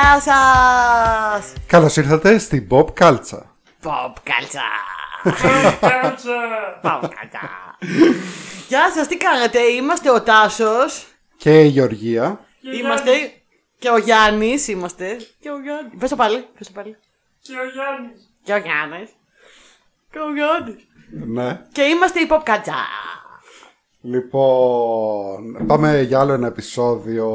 Γεια σας! Καλώς ήρθατε στην Bob Κάλτσα. Pop κάλτσα! Pop κάλτσα! Γεια σας, τι κάνετε, είμαστε ο Τάσος, Και η Γεωργία. είμαστε και ο Γιάννης, είμαστε και ο Γιάννης. Πες το πάλι, πες το πάλι. Και ο Γιάννης. Και ο Γιάννης. Και ο Γιάννης. Ναι. Και είμαστε η Pop κάλτσα. Λοιπόν, πάμε για άλλο ένα επεισόδιο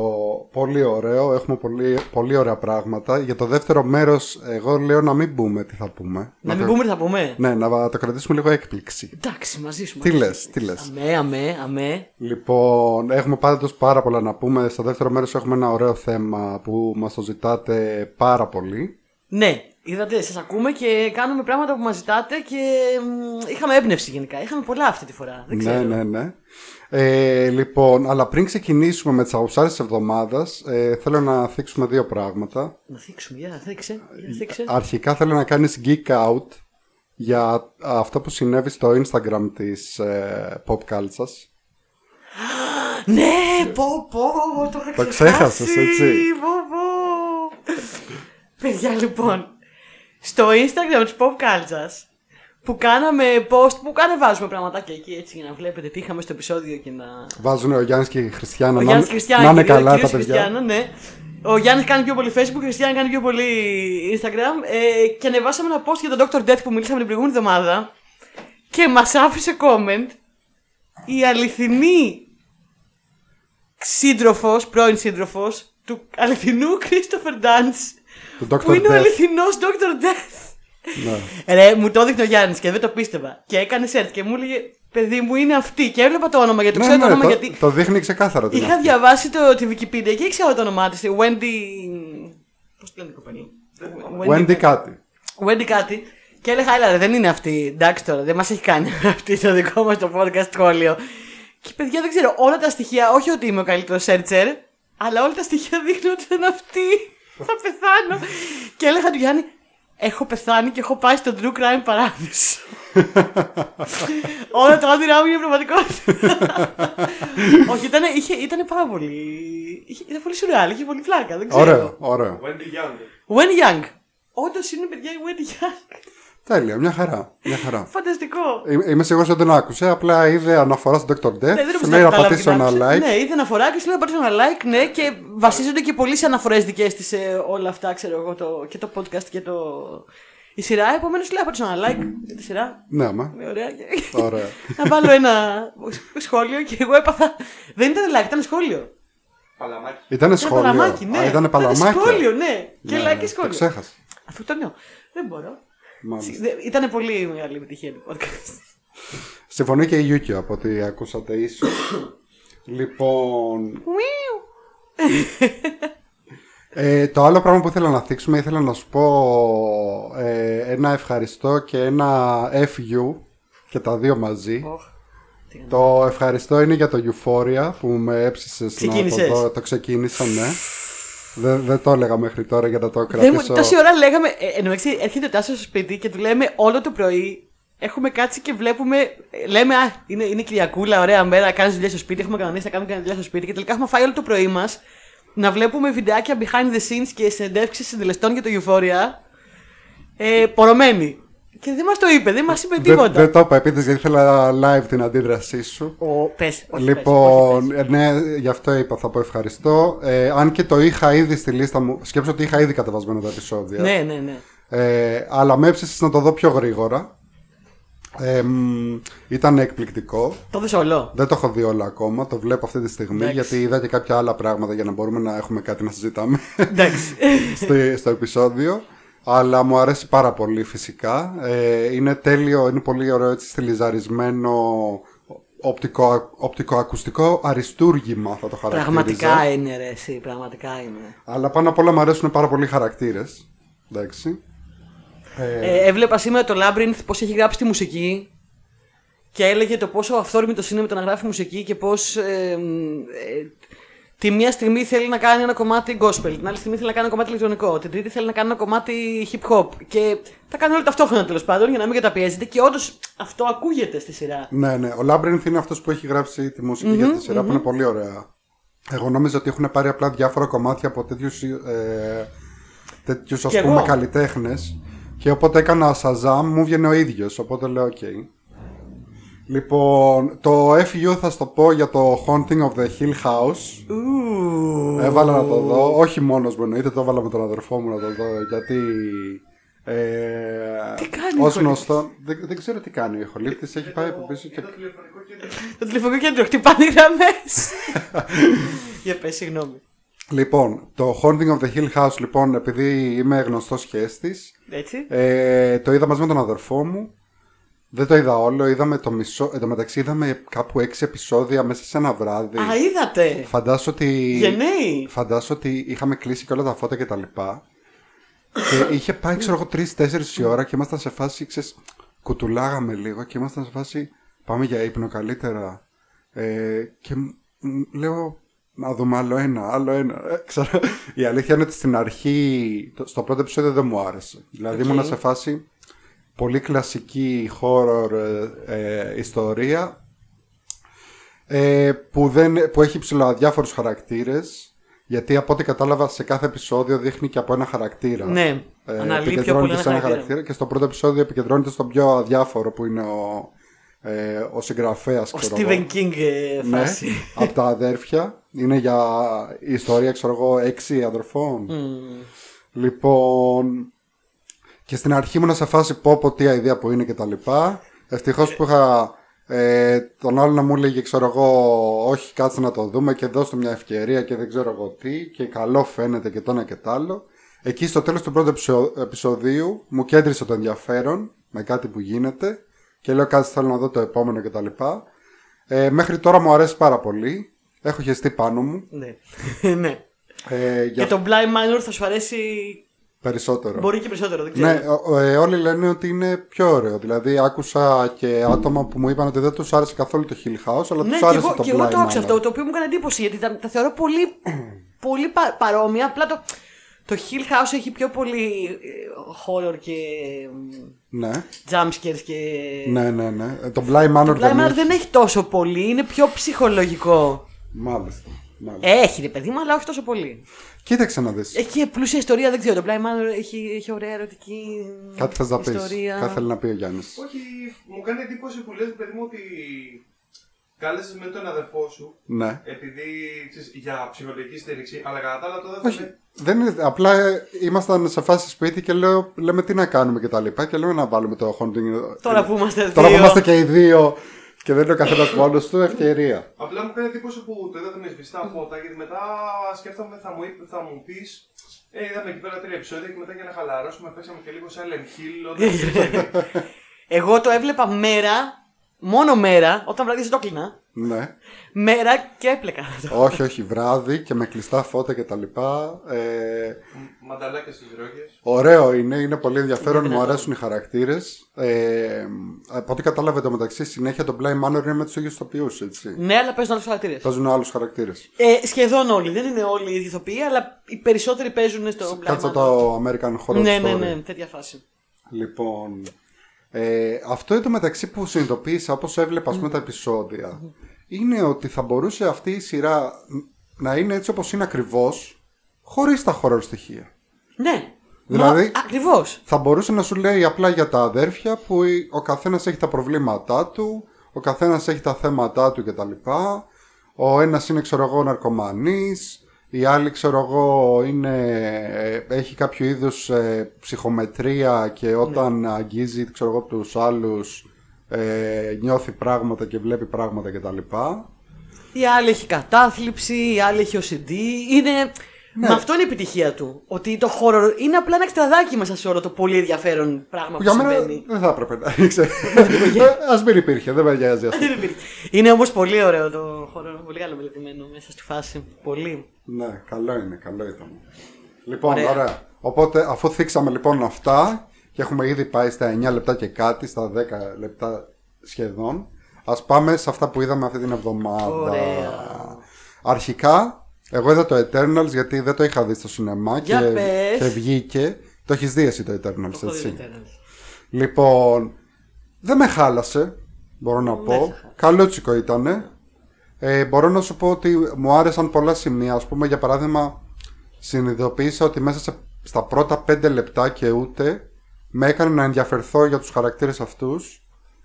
πολύ ωραίο. Έχουμε πολύ, πολύ ωραία πράγματα. Για το δεύτερο μέρος, εγώ λέω να μην πούμε τι θα πούμε. Να μην το- πούμε τι θα πούμε; Ναι, να το κρατήσουμε λίγο έκπληξη. Εντάξει, μαζί σου. Τι μαζί σου. λες, τι λες; Αμέ, αμέ, αμέ. Λοιπόν, έχουμε πάντως πάρα πολλά να πούμε. Στο δεύτερο μέρος έχουμε ένα ωραίο θέμα που μας το ζητάτε πάρα πολύ. Ναι, είδατε, σας ακούμε και κάνουμε πράγματα που μας ζητάτε και μ, είχαμε έμπνευση γενικά. Είχαμε πολλά αυτή τη φορά. Δεν ξέρω. Ναι, ναι, ναι. Ε, λοιπόν, αλλά πριν ξεκινήσουμε με τις αγουσάρες της εβδομάδας, ε, θέλω να θίξουμε δύο πράγματα. Να θίξουμε, για θίξε, για θίξε. Αρχικά θέλω να κάνεις geek out για αυτό που συνέβη στο Instagram της ε, Pop Culture. Ναι, πω πω, το είχα Το ξεχάσει. ξέχασες, έτσι. Πω πω. Παιδιά, λοιπόν, στο Instagram της Pop Cultures που κάναμε post, που ανεβάζουμε πραγματάκια εκεί έτσι για να βλέπετε τι είχαμε στο επεισόδιο και να... Βάζουν ο Γιάννης και η Χριστιανά Ο να, Γιάννης να Χριστιανά, είναι κυρίως- καλά τα κυρίως παιδιά. Χριστιανά, ναι. Ο Γιάννης κάνει πιο πολύ Facebook, η Χριστιανά κάνει πιο πολύ Instagram ε, και ανεβάσαμε ένα post για τον Dr. Death που μιλήσαμε την προηγούμενη εβδομάδα και μας άφησε comment η αληθινή σύντροφος, πρώην σύντροφος του αληθινού Christopher Dance Του που Dr. είναι ο Death. αληθινός Dr. Death. Ναι. Ρε, μου το έδειχνε ο Γιάννης και δεν το πίστευα. Και έκανε search και μου έλεγε Παιδί μου είναι αυτή. Και έβλεπα το όνομα γιατί το Ναι, ξέρω το ναι, όνομα το, γιατί. το δείχνει ξεκάθαρα. την Είχα αυτή. διαβάσει το, τη Wikipedia και ήξερα το όνομά της. Wendy. Πώς τη λένε η κοπέλα. Wendy κάτι. Wendy κάτι. Και έλεγα, έλα, ρε, δεν είναι αυτή. Εντάξει τώρα, δεν μας έχει κάνει αυτή το δικό μας το podcast σχόλιο. Και παιδιά δεν ξέρω, όλα τα στοιχεία, όχι ότι είμαι ο καλύτερος searcher, αλλά όλα τα στοιχεία δείχνουν ότι δεν είναι αυτή. Θα πεθάνω. και έλεγα του Γιάννη, έχω πεθάνει και έχω πάει στο True Crime παράδεισο. όλα τα όνειρά μου είναι πραγματικότητα. όχι, ήταν, είχε, ήταν πάρα πολύ. Είχε, ήταν πολύ σουρεάλ, είχε πολύ πλάκα. Δεν ξέρω. Ωραίο, ωραίο. Wendy Young. When Young. Όντως είναι παιδιά η Wendy Young. Τέλεια, μια χαρά. Μια χαρά. Φανταστικό. Είμαι είμαι σίγουρος ότι δεν άκουσε, απλά είδε αναφορά στο Dr. Death. Ναι, δεν σου νομίζω λέει να καταλάβει πατήσω την ένα άποψη. like. Ναι, είδε αναφορά και σου λέει να πατήσω ένα like, ναι, και βασίζονται και πολύ σε αναφορές δικές της σε όλα αυτά, ξέρω εγώ, το, και το podcast και το. Η σειρά, επομένως λέει να πατήσω ένα like για τη σειρά. Ναι, μα. Είναι ωραία. Ωραία. να βάλω ένα σχόλιο και εγώ έπαθα. Δεν ήταν like, ήταν σχόλιο. Παλαμάκι. Ήταν Ήταν σχόλιο. παλαμάκι, ναι. Α, ήταν παλαμάκι. σχόλιο, ναι. Και Ναι, like και Το σχόλιο. ξέχασα. Αυτό το νέο. Δεν μπορώ. Μάλιστα. Ήταν πολύ μεγάλη επιτυχία το podcast. Συμφωνεί και η Γιούκιο από ό,τι ακούσατε ίσως. λοιπόν. Μιου. Ε, το άλλο πράγμα που ήθελα να θίξουμε, ήθελα να σου πω ε, ένα ευχαριστώ και ένα FU και τα δύο μαζί. Οχ, τι είναι. Το ευχαριστώ είναι για το Euphoria που με έψησες να το Ξεκίνησες. δω. Το ξεκίνησα, ναι. Δεν, δεν το έλεγα μέχρι τώρα για να το Δεν μου, κρατήσω. τόση ώρα λέγαμε. Ε, εννοείς, έρχεται ο Τάσος στο σπίτι και του λέμε όλο το πρωί. Έχουμε κάτσει και βλέπουμε. ε, Λέμε, Α, είναι, είναι Κυριακούλα, ωραία μέρα, κάνεις δουλειά στο σπίτι. Έχουμε κανονίσει να κάνουμε κανένα δουλειά στο σπίτι. Και τελικά έχουμε φάει όλο το πρωί μας να βλέπουμε βιντεάκια behind the scenes και συνεντεύξεις συντελεστών για το Euphoria. Ε, πορωμένοι. Και δεν μας το είπε, δεν μας είπε Δεν, τίποτα. δεν το είπα επίτηδες γιατί ήθελα live την αντίδρασή σου. Ο, πες, όχι, λοιπόν, πες, όχι, ε, ναι, γι' αυτό είπα, θα πω ευχαριστώ. Ε, αν και το είχα ήδη στη λίστα μου, σκέψω ότι είχα ήδη κατεβασμένα τα επεισόδια. πες. Ναι, ναι, ναι. Ε, αλλά με έψησες να το δω πιο γρήγορα. Ε, μ, ήταν εκπληκτικό. Το δες όλο. Δεν το έχω δει όλα ακόμα, το βλέπω αυτή τη στιγμή Εντάξει. γιατί είδα και κάποια άλλα πράγματα για να μπορούμε να έχουμε κάτι να συζητάμε Εντάξει. στο, στο επεισόδιο. Αλλά μου αρέσει πάρα πολύ φυσικά. Ε, είναι τέλειο, είναι πολύ ωραίο έτσι στυλιζαρισμένο οπτικο, οπτικοακουστικό αριστούργημα θα το χαρακτήριζα. πραγματικά είναι ρε, εσύ, πραγματικά είναι. Αλλά πάνω απ' όλα μου αρέσουν πάρα πολύ χαρακτήρες. Εντάξει. Ε, Ε, έβλεπα σήμερα το Labyrinth πώς έχει γράψει τη μουσική και έλεγε το πόσο αυθόρμητος είναι με το να γράφει μουσική και πώς. Ε, μ, ε, τη μία στιγμή θέλει να κάνει ένα κομμάτι gospel, την άλλη στιγμή θέλει να κάνει ένα κομμάτι ηλεκτρονικό, την τρίτη θέλει να κάνει ένα κομμάτι hip hop. Και τα κάνει όλα ταυτόχρονα τέλος πάντων για να μην καταπιέζεται και όντως αυτό ακούγεται στη σειρά. Ναι, ναι. Ο Labyrinth είναι αυτός που έχει γράψει τη μουσικη για τη σειρα που είναι πολύ ωραία. Εγώ νόμιζα ότι έχουν πάρει απλά διάφορα κομμάτια από τέτοιους ε, τέτοιους Κι α πούμε εγώ. καλλιτέχνες. Και οπότε έκανα Shazam, μου βγαίνει ο ίδιος. Οπότε λέω: Οκ. Λοιπόν, το FU θα στο πω για το Haunting of the Hill House. Ου. Έβαλα να το δω. Όχι μόνος μου εννοείται, το έβαλα με τον αδερφό μου να το δω. Γιατί. Ε, Τι κάνει ο ως ηχολήπτης; γνωστό, δεν, δεν ξέρω τι κάνει ο ηχολήπτης, έχει πάει από πίσω και Το τηλεφωνικό κέντρο. Το τηλεφωνικό κέντρο χτυπάνε γραμμές. Για πες, συγγνώμη. Λοιπόν, το Haunting of the Hill House, λοιπόν, επειδή είμαι γνωστός χέστη, Έτσι. ε, το είδα μαζί με τον αδερφό μου. Δεν το είδα όλο, είδαμε το μισό. Εν τω μεταξύ, είδαμε κάπου έξι επεισόδια μέσα σε ένα βράδυ. Α, είδατε. Φαντάσου ότι. Γενναίοι. Φαντάσου ότι είχαμε κλείσει και όλα τα φώτα και τα λοιπά. Και είχε πάει, ξέρω εγώ, 3-4 η ώρα και ήμασταν σε φάση, ξέρεις, κουτουλάγαμε λίγο και ήμασταν σε φάση, πάμε για ύπνο καλύτερα. Ε, και μ- μ- λέω, να δούμε άλλο ένα, άλλο ένα. Ε, ξέρω, η αλήθεια είναι ότι στην αρχή, το- στο πρώτο επεισόδιο δεν μου άρεσε. Δηλαδή Οκ. ήμουνα σε φάση πολύ κλασική horror ε, ε, ιστορία ε, που, δεν, που έχει ψιλοαδιάφορους χαρακτήρες γιατί από ό,τι κατάλαβα σε κάθε επεισόδιο δείχνει και από ένα χαρακτήρα. Ναι, Ε, αναλύει πιο επικεντρώνεται πολύ σε ένα ένα χαρακτήρα. και στο πρώτο επεισόδιο επικεντρώνεται στον πιο αδιάφορο που είναι ο, ε, ο συγγραφέας Ο ξέρω Stephen εγώ. King ε, Ναι, φάση. από τα αδέρφια. Είναι για η ιστορία, ξέρω εγώ, έξι αδερφών. Μμμ. Λοιπόν, και στην αρχή ήμουν σε φάση πω πω τι ιδέα που είναι και τα λοιπά. Ευτυχώς που είχα ε, τον άλλο να μου έλεγε ξέρω εγώ όχι κάτσε να το δούμε και δώσ' του μια ευκαιρία και δεν ξέρω εγώ τι και καλό φαίνεται και το ένα και το άλλο. Εκεί στο τέλος του πρώτου επεισο- επεισοδίου μου κέντρισε το ενδιαφέρον με κάτι που γίνεται και λέω κάτι θέλω να δω το επόμενο και τα λοιπά. Ε, μέχρι τώρα μου αρέσει πάρα πολύ. Έχω χεστεί πάνω μου. Ναι. ναι. Ε, για Και το Blind Manor θα σου αρέσει. Περισσότερο. Μπορεί και περισσότερο, δεν ξέρω. Ναι, ο- ε, όλοι λένε ότι είναι πιο ωραίο. Δηλαδή, άκουσα και άτομα που μου είπαν ότι δεν τους άρεσε καθόλου το Hill House, αλλά Ναι, τους και άρεσε εγώ, το και εγώ το Blind άκουσα Manor. αυτό, το οποίο μου έκανε εντύπωση γιατί τα, τα θεωρώ πολύ, πολύ πα- παρόμοια. Απλά το, το Hill House έχει πιο πολύ ε, horror και Ναι, jumpscares και. ναι, ναι. ναι. Ε, Το Blind Manor Το δεν Blind Manor έχει. δεν έχει τόσο πολύ, είναι πιο ψυχολογικό. Μάλιστα. μάλιστα. Έχει ρε παιδί μου, αλλά όχι τόσο πολύ. Κοίταξε να δεις. Έχει και πλούσια ιστορία, δεν ξέρω. Το Blind Manor έχει, έχει ωραία ερωτική Κάτι θες να πεις. ιστορία. Κάτι θέλει να πει ο Γιάννης. Όχι, μου κάνει εντύπωση που λες παιδί μου ότι κάλεσες με τον αδερφό σου Ναι. επειδή ξέρεις, για ψυχολογική στήριξη, αλλά κατά τα άλλα το δεν Όχι. θα Δεν είναι, απλά ε, ήμασταν σε φάση σπίτι και λέω, λέμε τι να κάνουμε και τα λοιπά και λέμε να βάλουμε το Haunting. Τώρα που είμαστε Τώρα που δύο. είμαστε και οι δύο και δεν είναι ο καθένας μόνος του, ευκαιρία. Απλά μου κάνει εντύπωση που το είδατε με σβηστά φώτα γιατί μετά σκέφτομαι θα μου, είπε- θα μου πεις. Ε, είδαμε εκεί πέρα τρία επεισόδια και μετά για να χαλαρώσουμε παίξαμε και λίγο Silent Hill. Όταν... Εγώ το έβλεπα μέρα, μόνο μέρα, όταν βράδυ το κλείνα. ναι. Μέρα και έπλεκα. όχι, όχι, βράδυ και με κλειστά φώτα και τα λοιπά. Ε, Μανταλάκια στι ρόγε. ωραίο είναι, είναι πολύ ενδιαφέρον, μου αρέσουν οι χαρακτήρες. Ε, από ό,τι κατάλαβε το μεταξύ, συνέχεια το Blind Manor είναι με τους ίδιους ηθοποιού, έτσι. ναι, αλλά παίζουν άλλους χαρακτήρες. Παίζουν άλλους χαρακτήρες. Ε, σχεδόν όλοι. Δεν είναι όλοι οι ίδιοι ηθοποιοί, αλλά οι περισσότεροι παίζουν στο Blind Κάτσε Manor. το American Horror Ναι, Story. ναι, ναι, τέτοια φάση. Λοιπόν, ε, αυτό είναι το μεταξύ που συνειδητοποίησα όπως έβλεπα ας πούμε, τα επεισόδια είναι ότι θα μπορούσε αυτή η σειρά να είναι έτσι όπως είναι ακριβώς χωρίς τα horror στοιχεία. Ναι. Δηλαδή- Ακριβώς. Θα μπορούσε να σου λέει απλά για τα αδέρφια που η- ο καθένας έχει τα προβλήματά του, ο καθένας έχει τα θέματά του κτλ. Ο ένας είναι ξέρω εγώ ναρκωμανής, η άλλη ξέρω εγώ είναι, ε, έχει κάποιο είδους ε, ψυχομετρία και όταν αγγίζει ξέρω εγώ τους άλλους ε, νιώθει πράγματα και βλέπει πράγματα κτλ. Η άλλη έχει κατάθλιψη, η άλλη έχει OCD. Είναι. Ναι. Με αυτό είναι η επιτυχία του. Ότι το horror είναι απλά ένα εξτραδάκι μέσα σε όλο το πολύ ενδιαφέρον πράγμα που Για μένα συμβαίνει. δεν θα έπρεπε να ήξερε. Ας μην υπήρχε, δεν με νοιάζει αυτό. είναι όμως πολύ ωραίο το horror. Πολύ καλομελετημένο μέσα στη φάση. Πολύ. Ναι, καλό είναι, καλό ήταν. Λοιπόν, Ωραία. ωραία. Οπότε, αφού θίξαμε λοιπόν αυτά και έχουμε ήδη πάει στα 9 λεπτά και κάτι, στα 10 λεπτά σχεδόν, ας πάμε σε αυτά που είδαμε αυτή την εβδομάδα. Ωραία. Αρχικά, εγώ είδα το Eternals γιατί δεν το είχα δει στο σινεμά και, Για πες. και βγήκε. Το έχεις δει εσύ το Eternals, Το έχω δει έτσι. το Eternals. Λοιπόν, δεν με χάλασε, μπορώ να πω. χάλασε. Καλούτσικο ήτανε. Ε, μπορώ να σου πω ότι μου άρεσαν πολλά σημεία. Ας πούμε, για παράδειγμα, συνειδητοποίησα ότι μέσα σε στα πρώτα πέντε λεπτά και ούτε με έκανε να ενδιαφερθώ για τους χαρακτήρες αυτούς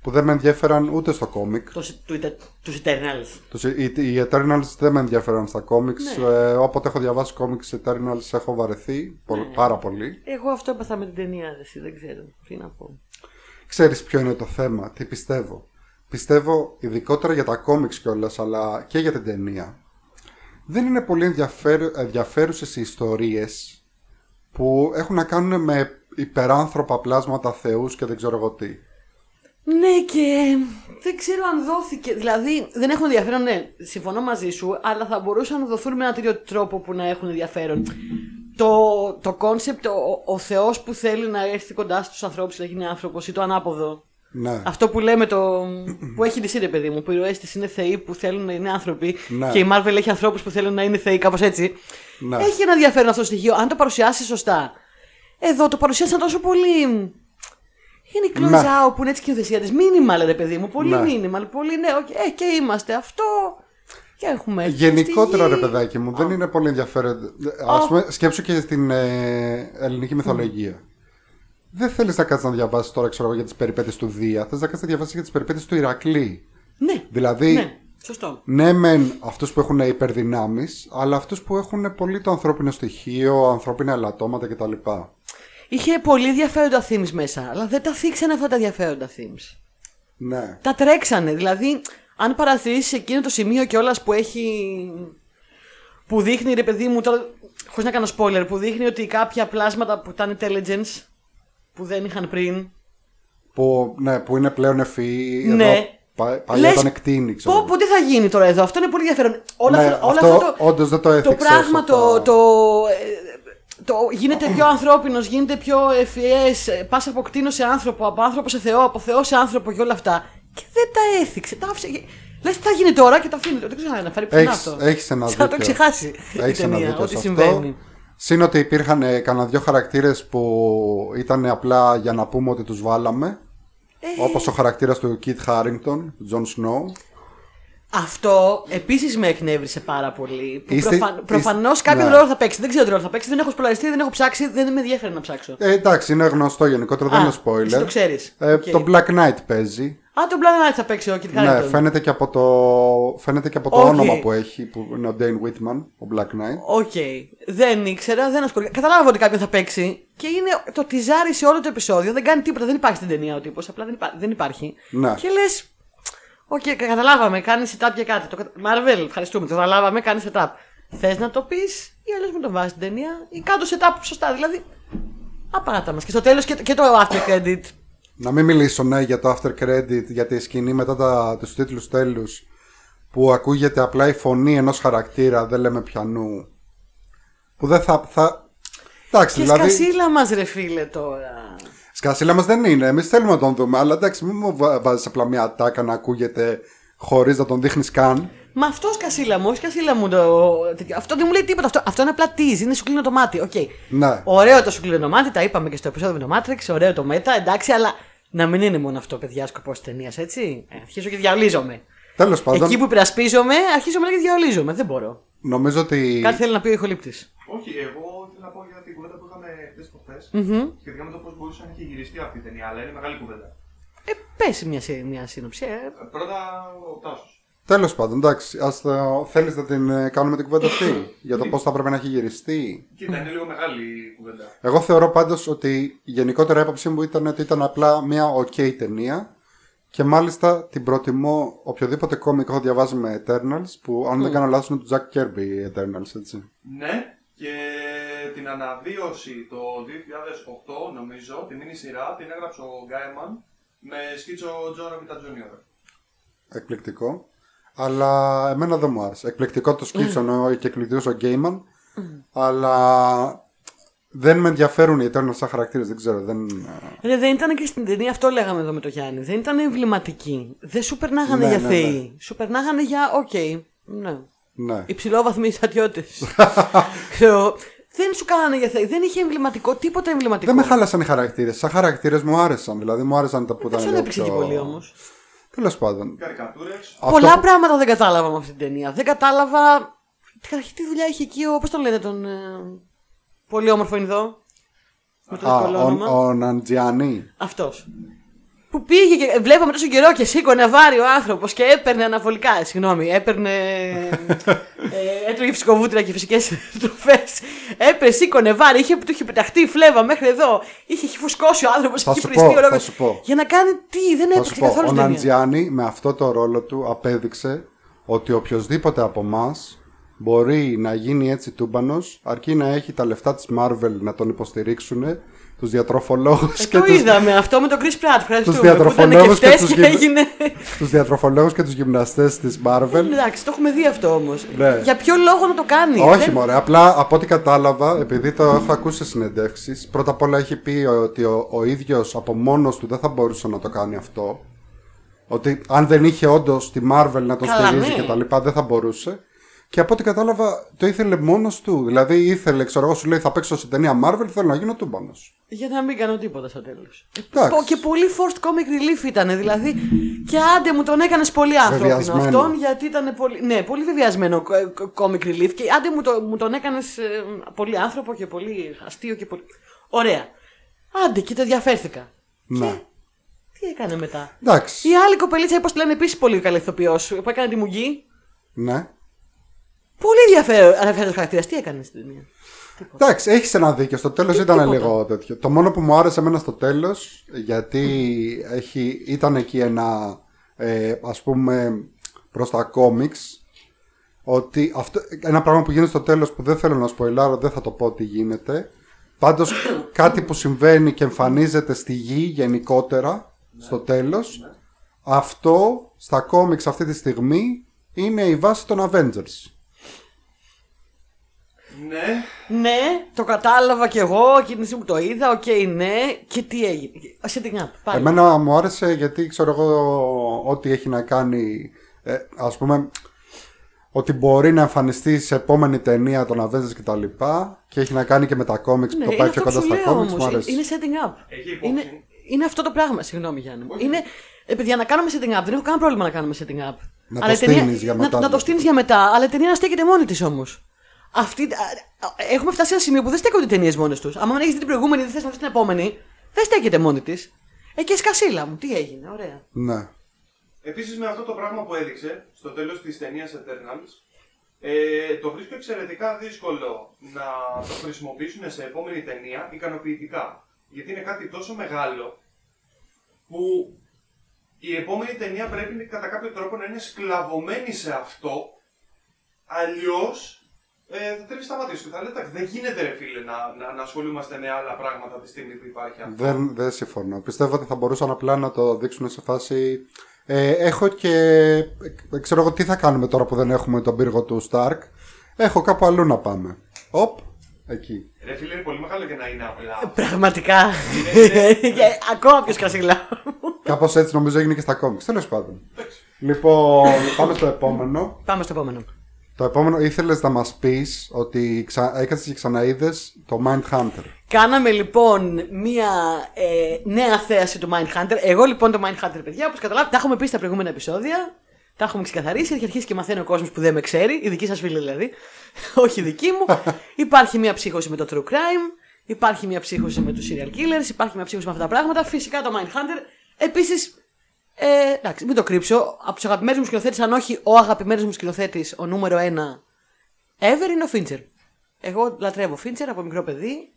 που δεν με ενδιαφέραν ούτε στο κόμικ. Το, του, τους Eternals. Τους, οι, οι Eternals δεν με ενδιαφέραν στα κόμιξ. Ναι. Ε, όποτε έχω διαβάσει κόμιξ Eternals έχω βαρεθεί πο- Ναι. πάρα πολύ. Εγώ αυτό έπαθα με την ταινία, ρε, εσύ, δεν ξέρω. Τι να πω. Ξέρεις ποιο είναι το θέμα, τι πιστεύω. Πιστεύω ειδικότερα για τα κόμιξ κιόλας, αλλά και για την ταινία. Δεν είναι πολύ ενδιαφέρου, ενδιαφέρουσες οι ιστορίες που έχουν να κάνουν με υπεράνθρωπα πλάσματα θεούς και δεν ξέρω εγώ τι. Ναι, και δεν ξέρω αν δόθηκε. Δηλαδή, δεν έχουν ενδιαφέρον, ναι, συμφωνώ μαζί σου, αλλά θα μπορούσαν να δοθούν με ένα τέτοιο τρόπο που να έχουν ενδιαφέρον. Το, το concept, ο, ο Θεός που θέλει να έρθει κοντά στους ανθρώπους και να γίνει άνθρωπος ή το ανάποδο. Ναι. Αυτό που λέμε το. που έχει η DC, ρε παιδί μου, που οι ήρωές της είναι θεοί που θέλουν να είναι άνθρωποι Ναι. και η Marvel έχει ανθρώπους που θέλουν να είναι θεοί, κάπως έτσι. Ναι. Έχει ένα ενδιαφέρον αυτό το στοιχείο, αν το παρουσιάσεις σωστά. Εδώ το παρουσιάσαν τόσο πολύ. Είναι η Chloe Ναι. Zhao που είναι έτσι σκηνοθεσία τη. Minimal, ρε παιδί μου. Πολύ Ναι. minimal. Πολύ ναι, οκ, ε, και είμαστε αυτό. Και έχουμε. έρθει Γενικότερα στη ρε γη. παιδάκι μου, δεν είναι πολύ ενδιαφέρον. Ας πούμε, σκέψου και στην ε, ελληνική μυθολογία. Δεν θέλεις να κάτσεις να διαβάσεις τώρα ξέρω, εγώ, για τις περιπέτειες του Δία. Θες να κάτσεις να διαβάσεις για τις περιπέτειες του Ηρακλή. Ναι, Δηλαδή, ναι, σωστό. Ναι, μεν αυτούς που έχουν υπερδυνάμεις, αλλά αυτούς που έχουν πολύ το ανθρώπινο στοιχείο, ανθρώπινα ελαττώματα κτλ. Είχε πολύ ενδιαφέροντα themes μέσα, αλλά δεν τα θίξανε αυτά τα ενδιαφέροντα themes. Ναι. Τα τρέξανε. Δηλαδή, αν παρατηρήσεις εκείνο το σημείο κιόλας που έχει. που δείχνει ρε παιδί μου τώρα. χωρίς να κάνω spoiler, που δείχνει ότι κάποια πλάσματα που ήταν intelligence που δεν είχαν πριν. Που, ναι, που είναι πλέον ευφυή. Ναι. Εδώ, πα, παλιά Λες, ήταν εκτείνη, ξέρω. Πω, πω, τι θα γίνει τώρα εδώ. Αυτό είναι πολύ ενδιαφέρον. Όλα, Ναι, αυτά, όλα αυτό αυτά το, όντως δεν το το έθιξες πράγμα αυτό. το, το, ε, το γίνεται πιο ανθρώπινος, γίνεται πιο ευφυές, ε, πας από κτίνο σε άνθρωπο, από άνθρωπο σε θεό, από θεό σε άνθρωπο και όλα αυτά. Και δεν τα έθιξε. Τα άφησε. Λες τι θα γίνει τώρα και τα αφήνει. Δεν ξέρω να φέρει πουθενά Έχεις- αυτό. έχεις ένα Σαν να το δίκιο. ξεχάσει η Έχεις ένα ταινία, δίκιο ό,τι σε συμβαίνει. αυτό. Συν ότι υπήρχαν ε, κανένα δυο χαρακτήρες που ήταν απλά για να πούμε ότι τους βάλαμε. Ε. Όπως ο χαρακτήρας του Kit Harington, Jon Snow. Αυτό επίσης με εκνεύρισε πάρα πολύ. Που Είστε- προφα... είστε- Προφανώς κάποιο ναι. ρόλο θα παίξει. Δεν ξέρω τι ρόλο θα παίξει. Δεν έχω σποϊλαριστεί, δεν έχω ψάξει, δεν με ενδιαφέρει να ψάξω. Ε, εντάξει, είναι γνωστό γενικότερα, δεν Α, είναι spoiler. εσύ το ξέρεις. Ε, Οκ. Το Black Knight παίζει. Α, τον Black Knight θα παίξει ο Kit Ναι, Harington. φαίνεται και από το, φαίνεται και από το Οκ. όνομα που έχει, που είναι ο Dane Whitman, ο Black Knight. Οκ. Δεν ήξερα, δεν ασχολήθηκα. Κατάλαβα ότι κάποιον θα παίξει και είναι το τιζάρει σε όλο το επεισόδιο. Δεν κάνει τίποτα, δεν υπάρχει στην ταινία ο τύπος. Απλά δεν, υπά... δεν υπάρχει. Ναι. Και λες. Οκ, καταλάβαμε, κάνεις setup για κάτι. Το... κατα- Marvel, ευχαριστούμε. Το καταλάβαμε, κάνεις setup. Θες να το πεις ή αλλιώς μου το βάζεις στην ταινία ή κάν' το setup σωστά. Δηλαδή. Απάτα μας. Και στο τέλος και, το- και το after credit. Να μην μιλήσω ναι, για το after credit, για τη σκηνή μετά τα, τους τίτλους τέλους που ακούγεται απλά η φωνή ενός χαρακτήρα, δεν λέμε ποιανού. Που δεν θα... θα... Εντάξει, Και δηλαδή... σκασίλα μας, ρε φίλε τώρα. Σκασίλα μας δεν είναι, εμείς θέλουμε να τον δούμε, αλλά εντάξει μην μου βα- βάζεις απλά μια ατάκα να ακούγεται χωρίς να τον δείχνεις καν. Μα αυτό σκασίλα μου, όχι σκασίλα μου το. Αυτό δεν μου λέει τίποτα. Αυτό, αυτό είναι απλά tease, είναι σου κλείνω το μάτι. Οκ. Ναι. Ωραίο το σου κλείνω το μάτι, τα είπαμε και στο επεισόδιο με το Matrix, ωραίο το meta, εντάξει, αλλά να μην είναι μόνο αυτό, παιδιά, σκοπός τη ταινίας, έτσι. Ε, αρχίζω και διαολίζομαι. Τέλος πάντων, Εκεί που υπερασπίζομαι, αρχίζω μετά και διαολίζομαι. Δεν μπορώ. νομίζω ότι... Κάτι θέλει να πει ο ηχολήπτης. Όχι, εγώ θέλω να πω για την κουβέντα που είχαμε χθες προχθέ. Σχετικά με το πώς μπορούσε να έχει γυριστεί αυτή η ταινία. Αλλά είναι μεγάλη κουβέντα. Ε, πέσει μια, σύ- μια σύνοψη. Ε. Ε, Πρώτα ο Τάσος. Τέλος πάντων, εντάξει, ας το... θέλεις να την ε, κάνουμε την κουβέντα αυτή για το πώς θα πρέπει να έχει γυριστεί; Κοίτα, είναι λίγο μεγάλη η κουβέντα. Εγώ θεωρώ πάντως ότι η γενικότερη έποψή μου ήταν ότι ήταν απλά μια ok ταινία και μάλιστα την προτιμώ οποιοδήποτε κόμικ έχω διαβάσει με Eternals που αν δεν κάνω λάθος είναι του Jack Kirby οι Eternals έτσι. Ναι, και την αναβίωση το 2008, νομίζω, τη μίνι σειρά την έγραψε ο Gaiman με σκίτσο John Romita Junior. Εκπληκτικό. Αλλά εμένα δεν μου άρεσε. Εκπληκτικό το σκίτσο mm. και κλειδίω ο Gaiman. Mm. Αλλά δεν με ενδιαφέρουν οι Eternals σαν χαρακτήρες, δεν ξέρω. Δεν... Ε. Ρε, δεν ήταν και στην ταινία, αυτό λέγαμε εδώ με το Γιάννη. Δεν ήταν εμβληματική. Δεν σου περνάγανε ναι, για ναι, θεοί. Ναι. Σου περνάγανε για. Οκ. Okay. Ναι. Ναι. Υψηλόβαθμοι στρατιώτες. δεν σου κάνανε για θεοί. Δεν είχε εμβληματικό, τίποτα εμβληματικό. Δεν με χάλασαν οι χαρακτήρες. Σαν χαρακτήρες μου άρεσαν. Δηλαδή μου άρεσαν τα που ήταν. Δεν σου λίγο έπαιξε και πιο- πολύ όμως. Τέλος πάντων. Καρικατούρες. Αυτό Πολλά που- πράγματα δεν κατάλαβα με αυτή την ταινία. Δεν κατάλαβα. Καταρχήν τι δουλειά είχε εκεί ο. Πώς τον λένε τον. ε, Πολύ όμορφο Ινδό. Με το Α, δύσκολο ο, όνομα. ο Ναντζιάνι. Αυτός. Που πήγε και βλέπαμε τόσο καιρό και σήκωνε βάρη ο άνθρωπος και έπαιρνε αναβολικά. ε, Συγγνώμη, έπαιρνε. ε, έτρωγε φυσικοβούτυρα και φυσικές τροφές. Έπαιρνε, σήκωνε βάρη, είχε, του είχε πεταχτεί η φλέβα μέχρι εδώ. Είχε, είχε φουσκώσει ο άνθρωπος, Θα είχε σου φριστεί πω, ο λόγος. θα σου πω. Για να κάνει τι, δεν Θα έπαιξε σου πω, καθόλου ο στην ταινία. Ναντζιάνι με αυτό το ρόλο του απέδειξε ότι οποιοδήποτε από εμάς μπορεί να γίνει έτσι τούμπανος αρκεί να έχει τα λεφτά της Marvel να τον υποστηρίξουν τους διατροφολόγους Ε, και το τους, είδαμε αυτό με τον Chris Pratt. Ευχαριστούμε. τους που ήταν διατροφολόγους και φταίς τους και γυμ- έγινε. τους διατροφολόγους και τους γυμναστές της Marvel Εντάξει, το έχουμε δει αυτό όμως. Ναι. Για ποιο λόγο να το κάνει. Όχι Δεν- μωρέ, απλά από ό,τι κατάλαβα, επειδή το έχω ακούσει σε συνεντεύξεις, πρώτα απ' όλα έχει πει ότι ο, ο ίδιος από μόνος του δεν θα μπορούσε να το κάνει αυτό. Ότι αν δεν είχε όντως τη Marvel να τον Καλά, στηρίζει ναι. και τα λοιπά, δεν θα μπορούσε. Και από ό,τι κατάλαβα, το ήθελε μόνος του. Δηλαδή ήθελε, ξέρω εγώ, σου λέει θα παίξω σε ταινία Marvel, θέλω να γίνω τούμπανος. Για να μην κάνω τίποτα στο τέλος. Εντάξει. Και πολύ forced comic relief ήταν. Δηλαδή, και άντε μου τον έκανες πολύ ανθρώπινο Βεβαιασμένο. αυτόν, γιατί ήταν πολύ. Ναι, πολύ βεβαιασμένο ε, comic relief. Και άντε μου, το, μου τον έκανες πολύ άνθρωπο και πολύ αστείο και πολύ. Ωραία. Άντε και το ενδιαφέρθηκα. Ναι. Τι έκανε μετά; Εντάξει. Η άλλη κοπελίτσα, όπω τη λένε επίσης πολύ καλή ηθοποιός, που έκανε τη μουγγί. Ναι. Πολύ ενδιαφέρον χαρακτήρας. Τι έκανε στην ταινία; Εντάξει, έχεις ένα δίκιο. Στο τέλος Τι- ήταν τίποτα. λίγο τέτοιο. Το μόνο που μου άρεσε εμένα στο τέλος, γιατί έχει, ήταν εκεί ένα ε, ας πούμε προς τα κόμιξ. Ότι αυτό, ένα πράγμα που γίνεται στο τέλος που δεν θέλω να σποϊλάρω, δεν θα το πω τι γίνεται. Πάντως κάτι που συμβαίνει και εμφανίζεται στη γη γενικότερα στο τέλος. Αυτό στα κόμιξ αυτή τη στιγμή είναι η βάση των Avengers. Ναι. Ναι, το κατάλαβα κι εγώ εκείνη τη στιγμή που το είδα. Οκ, ναι. Και τι έγινε. Setting up. Πάλι. Εμένα μου άρεσε γιατί ξέρω εγώ ό,τι έχει να κάνει ε, ας πούμε ότι μπορεί να εμφανιστεί σε επόμενη ταινία των Avengers και τα λοιπά και έχει να κάνει και με τα κόμιξ Ναι, που το είναι πάει πιο αυτό κοντά που στα σου λέω κόμιξ μου όμως. αρέσει. Είναι setting up. Έχει υπόψη. Είναι, είναι αυτό το πράγμα, συγγνώμη Γιάννη μου. Είναι, ε, παιδιά, να κάνουμε setting up. Δεν έχω κανένα πρόβλημα να κάνουμε setting up. Να Αλλά το η ταινία- στείνεις για να- μετά, Να, το δηλαδή. στείνεις για μετά. Αλλά η ταινία να στέκεται μόνη της όμως. Αυτή, α, α, έχουμε φτάσει σε ένα σημείο που δεν στέκονται οι ταινίες μόνες τους. Αν δεν έχεις δει την προηγούμενη, δεν θες να δει την επόμενη, δεν στέκεται μόνη της. Ε, και σκασίλα μου, τι έγινε, ωραία. Ναι. Επίσης με αυτό το πράγμα που έδειξε στο τέλος της ταινίας Eternals, ε, το βρίσκω εξαιρετικά δύσκολο να το χρησιμοποιήσουν σε επόμενη ταινία ικανοποιητικά. Γιατί είναι κάτι τόσο μεγάλο που η επόμενη ταινία πρέπει κατά κάποιο τρόπο να είναι σκλαβωμένη σε αυτό. Αλλιώς ε, θα τρέχει στα μάτια σου και θα λέει «Εντάξει, δεν γίνεται ρε φίλε να, να, να ασχολούμαστε με άλλα πράγματα τη στιγμή που υπάρχει αυτό. Δεν, δεν συμφωνώ. Πιστεύω ότι θα μπορούσαν απλά να το δείξουν σε φάση. Ε, έχω και. ε, Ξέρω εγώ τι θα κάνουμε τώρα που δεν έχουμε τον πύργο του Stark. Έχω κάπου αλλού να πάμε. Οπ, εκεί. Ρε φίλε είναι πολύ μεγάλο για να είναι απλά. Πραγματικά. Και Ακόμα πιο σκασίλα. Κάπως έτσι νομίζω έγινε και στα κόμιξ. Τέλος πάντων. Λοιπόν, πάμε στο επόμενο. Πάμε στο επόμενο. Το επόμενο ήθελες να μας πεις ότι ξα... έκατσε και ξαναείδες το Mindhunter. Κάναμε λοιπόν μία ε, νέα θέαση του Mindhunter. Εγώ λοιπόν το Mindhunter, παιδιά, όπως καταλάβετε, τα έχουμε πει στα προηγούμενα επεισόδια. Τα έχουμε ξεκαθαρίσει. Έχει αρχίσει και μαθαίνει ο κόσμος που δεν με ξέρει. Η δική σας φίλη δηλαδή. Όχι η δική μου. υπάρχει μία ψύχωση με το true crime. Υπάρχει μία ψύχωση με τους serial killers. Υπάρχει μία ψύχωση με αυτά τα πράγματα. Φυσικά το Mindhunter. Επίσης, ε, εντάξει, μην το κρύψω. Από τους αγαπημένους μου σκηνοθέτες, αν όχι ο αγαπημένος μου σκηνοθέτης, ο νούμερο ένα ever είναι ο Fincher. Εγώ λατρεύω Fincher από μικρό παιδί.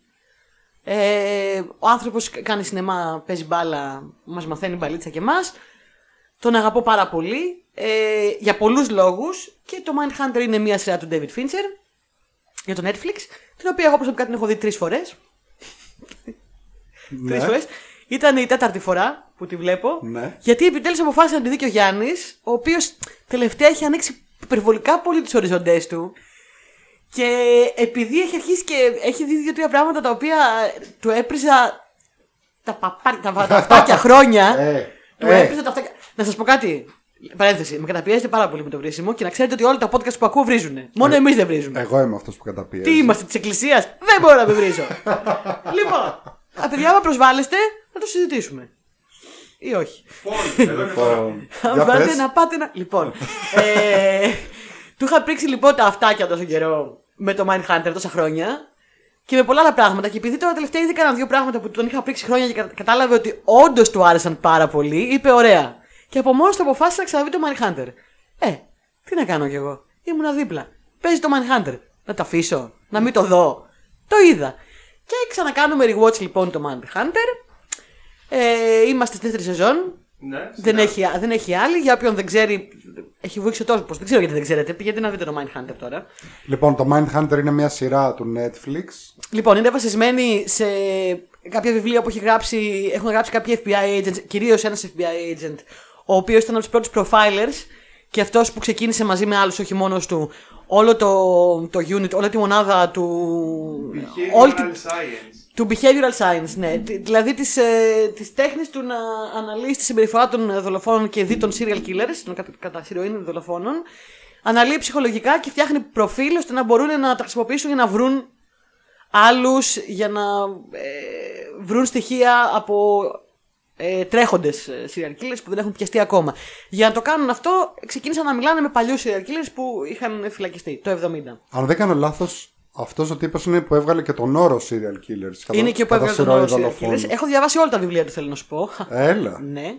Ε, ο άνθρωπος κάνει σινεμά, παίζει μπάλα, μας μαθαίνει μπαλίτσα και εμάς. Τον αγαπώ πάρα πολύ. Ε, για πολλούς λόγους. Και το Mindhunter είναι μια σειρά του David Fincher για το Netflix. Την οποία εγώ προσωπικά την έχω δει τρεις φορές. Ναι. Τρεις φορές. Ήταν η τέταρτη φορά που τη βλέπω. Ναι. Γιατί επιτέλους αποφάσισε να τη δει και ο Γιάννης, ο οποίος τελευταία έχει ανοίξει υπερβολικά πολύ τους οριζοντές του. Και επειδή έχει αρχίσει και έχει δει δύο-τρία πράγματα τα οποία του έπριζα τα, παπά, τα, τα αυτάκια χρόνια. Ε, του ε. έπριζα τα αυτάκια. Να σας πω κάτι. Παρένθεση. Με καταπιέζετε πάρα πολύ με το βρίσιμο και να ξέρετε ότι όλα τα podcast που ακούω βρίζουν. Μόνο εμείς δεν βρίζουμε. Εγώ είμαι αυτός που καταπιέζει. Τι είμαστε της Εκκλησίας, δεν μπορώ να με βρίζω. λοιπόν, α, παιδιά, άμα προσβάλλεστε, να το συζητήσουμε. Ή όχι. Λοιπόν, εδώ είναι τώρα. Λοιπόν, Αν για πάτε πες. να πάτε να. Λοιπόν. ε, του είχα πρίξει λοιπόν τα αυτάκια τόσο καιρό με το Mindhunter τόσα χρόνια. και με πολλά άλλα πράγματα. Και επειδή τώρα τελευταία είδε κανένα δύο πράγματα που τον είχα πρίξει χρόνια και κα- κατάλαβε ότι όντως του άρεσαν πάρα πολύ, είπε ωραία. Και από μόνος του αποφάσισε να ξαναδεί το Mindhunter. Ε, τι να κάνω κι εγώ. Ήμουνα δίπλα. Παίζει το Mindhunter. Να το αφήσω. Να μην το δω. Το είδα. Και ξανακάνουμε rewatch λοιπόν το Mindhunter. Ε, είμαστε στη δεύτερη σεζόν. Ναι, Δεν ναι. έχει, δεν έχει άλλη. Για όποιον δεν ξέρει, έχει βγει τόσο πώ. Δεν ξέρω γιατί δεν ξέρετε. Πηγαίνετε να δείτε το Mindhunter τώρα. Λοιπόν, το Mindhunter είναι μια σειρά του Netflix. Λοιπόν, είναι βασισμένη σε κάποια βιβλία που έχει γράψει, έχουν γράψει κάποιοι FBI agents, κυρίως ένας FBI agent, ο οποίος ήταν από τους πρώτους profilers και αυτός που ξεκίνησε μαζί με άλλους, όχι μόνος του, όλο το, το unit, όλη τη μονάδα του. όλη τη- Behavioral science. Του behavioral science, ναι. Τι- Δηλαδή της, ε, της τέχνης του να αναλύσει τη συμπεριφορά των ε, δολοφόνων και δι των serial killers, των κατα, κατά συρροήν δολοφόνων. Αναλύει ψυχολογικά και φτιάχνει προφίλ ώστε να μπορούν να τα χρησιμοποιήσουν για να βρουν άλλους, για να ε, βρουν στοιχεία από ε, τρέχοντες ε, serial killers που δεν έχουν πιαστεί ακόμα. Για να το κάνουν αυτό, ξεκίνησαν να μιλάνε με παλιούς serial killers που είχαν φυλακιστεί το 70. Αν δεν κάνω λάθος, αυτός ο τύπος είναι που έβγαλε και τον όρο serial killers. κατά- Είναι και που κατά έβγαλε τον σειρά όρο serial δολοφόνους. killers. Έχω διαβάσει όλα τα βιβλία του, θέλω να σου πω. Έλα. Ναι.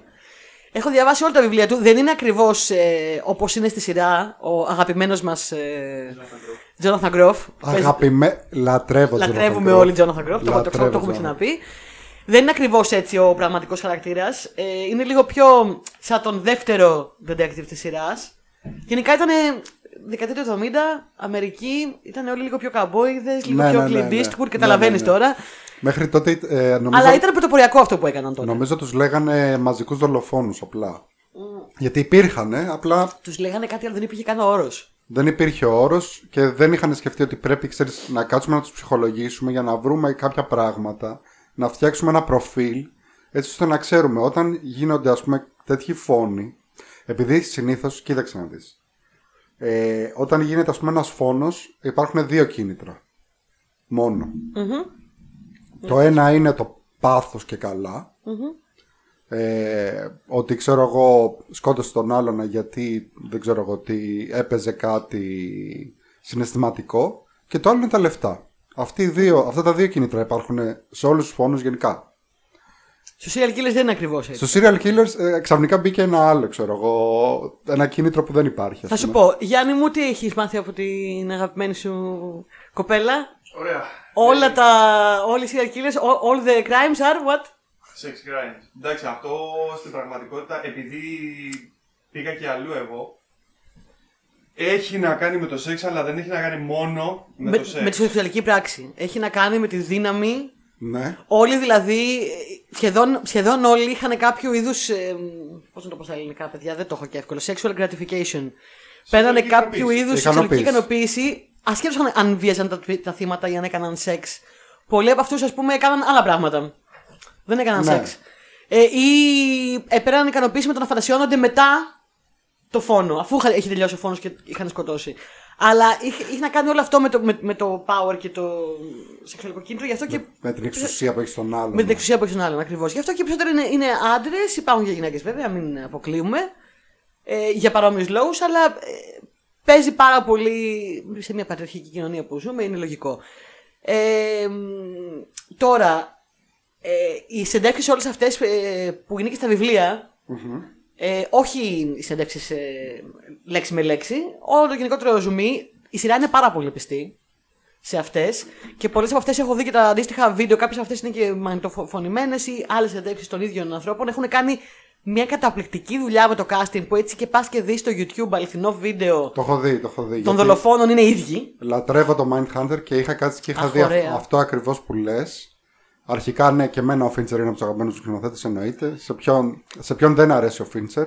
Έχω διαβάσει όλα τα βιβλία του. Δεν είναι ακριβώς ε, όπως είναι στη σειρά ο αγαπημένος μας ε, Jonathan Groff. Παίζει- Αγαπημέ... Λατρεύω τον Λατρεύουμε Jonathan όλοι Groff. Jonathan Groff. Το, το, το, το Λατρεύω έχουμε Jonathan. ξαναπεί. Δεν είναι ακριβώς έτσι ο πραγματικός χαρακτήρας. Ε, είναι λίγο πιο σαν τον δεύτερο detective της σειράς. Γενικά ήταν δεκαετία του 70, Αμερική, ήταν όλοι λίγο πιο καμπόιδες, λίγο Ναι, πιο ναι, ναι, Clint ναι. Eastwood, Ναι, καταλαβαίνεις ναι, ναι. τώρα. Μέχρι τότε ε, νομίζω, Αλλά ήταν πρωτοποριακό αυτό που έκαναν τότε. νομίζω τους λέγανε μαζικούς δολοφόνους απλά. Γιατί υπήρχαν, απλά Τους λέγανε κάτι, αλλά δεν υπήρχε καν όρος. δεν υπήρχε ο όρος και δεν είχαν σκεφτεί ότι πρέπει ξέρεις, να κάτσουμε να τους ψυχολογήσουμε για να βρούμε κάποια πράγματα, να φτιάξουμε ένα προφίλ, έτσι ώστε να ξέρουμε όταν γίνονται ας πούμε τέτοιοι φόνοι, επειδή συνήθως, κοίταξε να δεις, ε, όταν γίνεται ας πούμε ένας φόνος υπάρχουν δύο κίνητρα, μόνο. Το ένα είναι το πάθος και καλά, ε, ότι ξέρω εγώ σκότωσε τον άλλον γιατί δεν ξέρω εγώ τι έπαιζε κάτι συναισθηματικό και το άλλο είναι τα λεφτά. Αυτοί οι δύο, αυτά τα δύο κίνητρα υπάρχουν σε όλους τους φόνους γενικά. Στους serial killers δεν είναι ακριβώς έτσι. Στο serial killers ε, ξαφνικά μπήκε ένα άλλο, ξέρω εγώ, ένα κίνητρο που δεν υπάρχει. ας Θα σου πούμε. πω, Γιάννη μου, τι έχεις μάθει από την αγαπημένη σου κοπέλα; Ωραία. Όλα τα. Όλοι οι serial killers, all, all the crimes are what? Sex crimes. Εντάξει, αυτό στην πραγματικότητα, επειδή πήγα και αλλού εγώ, έχει να κάνει με το σεξ, αλλά δεν έχει να κάνει μόνο με, με, το σεξ. με τη σεξουαλική πράξη. Έχει να κάνει με τη δύναμη. Ναι. Όλοι δηλαδή, σχεδόν, σχεδόν όλοι είχαν κάποιο είδους. Ε, Πώς να το πω στα ελληνικά, παιδιά, δεν το έχω και εύκολο. Sexual gratification. Παίρνανε κάποιο ικανοποίηση. είδου σεξουαλική Ικανοποίηση. ικανοποίηση, ασχέτω αν, αν βίαζαν τα, τα θύματα ή αν έκαναν σεξ. Πολλοί από αυτούς, ας πούμε, έκαναν άλλα πράγματα. Δεν έκαναν Ναι. σεξ. Ε, ή έπαιρναν ικανοποίηση με το να φαντασιώνονται μετά το φόνο, αφού είχα- έχει τελειώσει ο φόνος και είχαν σκοτώσει. Αλλά είχε, είχε να κάνει όλο αυτό με το, με, με το power και το σεξουαλικό κίνητρο, γι' αυτό και. Με την εξουσία που έχει στον άλλον. Με την εξουσία που έχει τον άλλον, ακριβώς. Γι' αυτό και περισσότερο είναι, είναι άντρες, υπάρχουν και γυναίκες βέβαια, μην αποκλείουμε. Ε, για παρόμοιους λόγους, αλλά ε, παίζει πάρα πολύ σε μια πατριαρχική κοινωνία που ζούμε, είναι λογικό. Ε, μ, τώρα, ε, οι συνεντεύξει όλες αυτές ε, που είναι και στα βιβλια ε, όχι οι συνεντεύξει ε, λέξη με λέξη, όλο το γενικότερο ζουμί, η σειρά είναι πάρα πολύ πιστή σε αυτές. Και πολλές από αυτές έχω δει και τα αντίστοιχα βίντεο. Κάποιες από αυτές είναι και μαγνητοφωνημένες ή άλλες συνεντεύξει των ίδιων ανθρώπων. Έχουν κάνει μια καταπληκτική δουλειά με το casting που έτσι και πας και δεις στο YouTube αληθινό βίντεο Το έχω δει, το έχω δει. των γιατί δολοφόνων είναι ίδιοι. Λατρεύω το Mindhunter και είχα κάτσει και είχα Αχ, δει αυ- ωραία. αυτό ακριβώς που λες. Αρχικά, ναι, και εμένα ο Φίντσερ είναι από τους αγαπημένους μου σκηνοθέτες, εννοείται. Σε ποιον, σε ποιον δεν αρέσει ο Φίντσερ.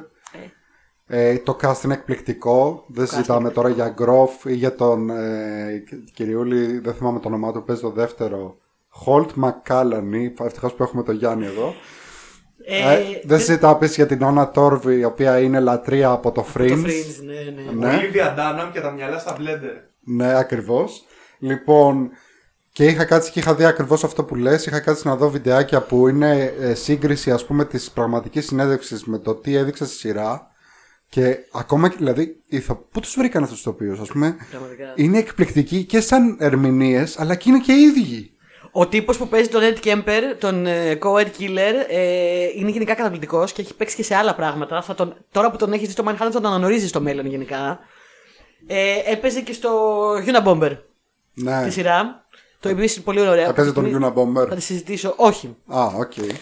Ε, το cast είναι εκπληκτικό. Δεν συζητάμε τώρα για Γκροφ ή για τον ε, κ- κυριούλη, δεν θυμάμαι το όνομά του, παίζει το δεύτερο. Χολτ Μακάλανη. Ευτυχώς που έχουμε τον Γιάννη εδώ. Ε, Ε, δεν συζητάω επίσης για την Άννα Τόρβι, η οποία είναι λατρεία από το Fringe. Το Fringe, ναι, ναι. Ναι. Ολίβια Ντάναμ και τα μυαλά στα blender. Ναι, ακριβώς. Λοιπόν, και είχα κάτσει και είχα δει ακριβώς αυτό που λες. Είχα κάτσει να δω βιντεάκια που είναι ε, σύγκριση, ας πούμε, της πραγματικής συνέντευξης με το τι έδειξε στη σειρά. Και ακόμα και δηλαδή, ηθο... πού τους βρήκαν αυτούς τους ηθοποιού, ας πούμε. Πραγματικά. Είναι εκπληκτικοί και σαν ερμηνείες, αλλά και είναι και οι ίδιοι. Ο τύπος που παίζει τον Ed Kemper, τον ε, co-ed killer, ε, είναι γενικά καταπληκτικός και έχει παίξει και σε άλλα πράγματα. Θα τον, τώρα που τον έχεις δει στο Manhattan, θα τον αναγνωρίζεις στο μέλλον γενικά. Ε, έπαιζε και στο Unabomber Ναι. τη σειρά. Το επίσης πολύ ωραία. Έπαιζε τον Αυτή τη στιγμή Unabomber. Θα τη συζητήσω. Όχι. Α, οκ. Πάλι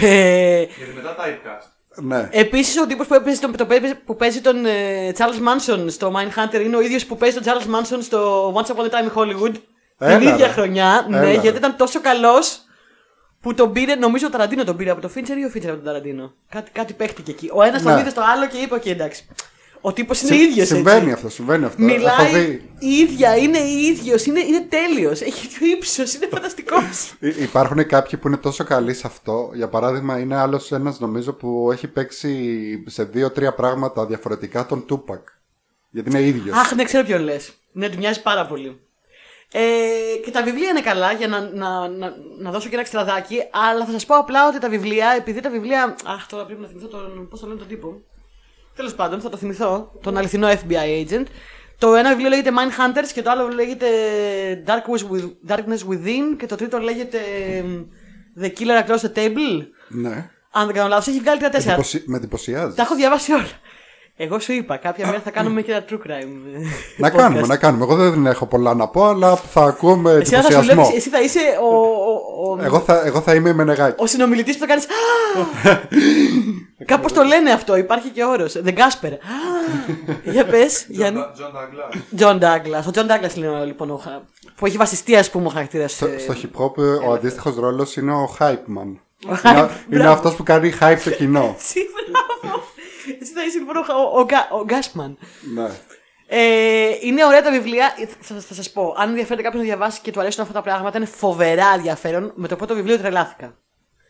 καλά. Ε, Γιατί μετά typecast. Ναι. Επίσης, ο τύπος που, έπαιζε τον- το παίζει- που παίζει τον ε, Charles Manson στο Mindhunter είναι ο ίδιος που παίζει τον Charles Manson στο Once Upon a Time in Hollywood. Έλα, την ίδια ρε. χρονιά. Έλα, ναι, ρε. γιατί ήταν τόσο καλός που τον πήρε, νομίζω ο Ταραντίνο τον πήρε από το Fincher ή ο Fincher από τον Ταραντίνο. Κάτι, κάτι παίχτηκε εκεί. Ο ένας τον Ναι. είδε στο άλλο και είπε: Οκ, εντάξει. Ο τύπος είναι Συ- ίδιος. Συμβαίνει αυτό, συμβαίνει αυτό. Έχω Μιλάει δει. η ίδια, είναι ίδιος, είναι, είναι τέλειος. Έχει το ύψος, είναι φανταστικός. Υ- Υπάρχουν κάποιοι που είναι τόσο καλοί σε αυτό. Για παράδειγμα, είναι άλλος ένας νομίζω που έχει παίξει σε δύο-τρία πράγματα διαφορετικά τον Τούπακ. Γιατί είναι ίδιος. Αχ, ναι, ξέρω ποιον λες. Ναι, του μοιάζει πάρα πολύ. Ε, και τα βιβλία είναι καλά για να, να, να, να δώσω και ένα εξτραδάκι. Αλλά θα σας πω απλά ότι τα βιβλία, επειδή τα βιβλία. Αχ, τώρα πρέπει να θυμηθώ τον. Πώς το λένε τον τύπο. Τέλος πάντων, θα το θυμηθώ. Τον αληθινό FBI agent. Το ένα βιβλίο λέγεται Mindhunters και το άλλο λέγεται Darkness, With- Darkness Within και το τρίτο λέγεται The Killer Across the Table. Ναι. Αν δεν κάνω λάθος, έχει βγάλει τρία-τέσσερα. Εντυπωσι... Με εντυπωσιάζει. Τα έχω διαβάσει όλα. Εγώ σου είπα, κάποια μέρα θα κάνουμε και ένα true crime. Να podcast. κάνουμε, να κάνουμε. Εγώ δεν έχω πολλά να πω, αλλά θα ακούω με Εσύ θα σου εντυπωσιασμό. βλέπεις, εσύ θα είσαι ο, ο, ο, Εγώ θα, εγώ θα είμαι με νεγάκι. ο συνομιλητής που θα κάνεις. Κάπως το λένε αυτό, υπάρχει και όρος. The Gasper. Α, Για πες, Γιάννη. John Douglas. John Douglas. Ο John Douglas είναι ο, λοιπόν ο, χα- που έχει βασιστεί, ας πούμε, ο χαρακτήρας. Στο, στο hip hop ο αντίστοιχος ρόλος είναι ο hype man. Ο hype, είναι είναι μπράβο. αυτός που κάνει hype στο κοινό. Εσύ, μπράβο. Εσύ θα είσαι λοιπόν ο, ο, ο, Ga- ο Gasman. ναι. Ε, είναι ωραία τα βιβλία. Θα, θα σας πω. Αν ενδιαφέρεται κάποιος να διαβάσει και του αρέσουν αυτά τα πράγματα, είναι φοβερά ενδιαφέρον. Με το πρώτο βιβλίο τρελάθηκα.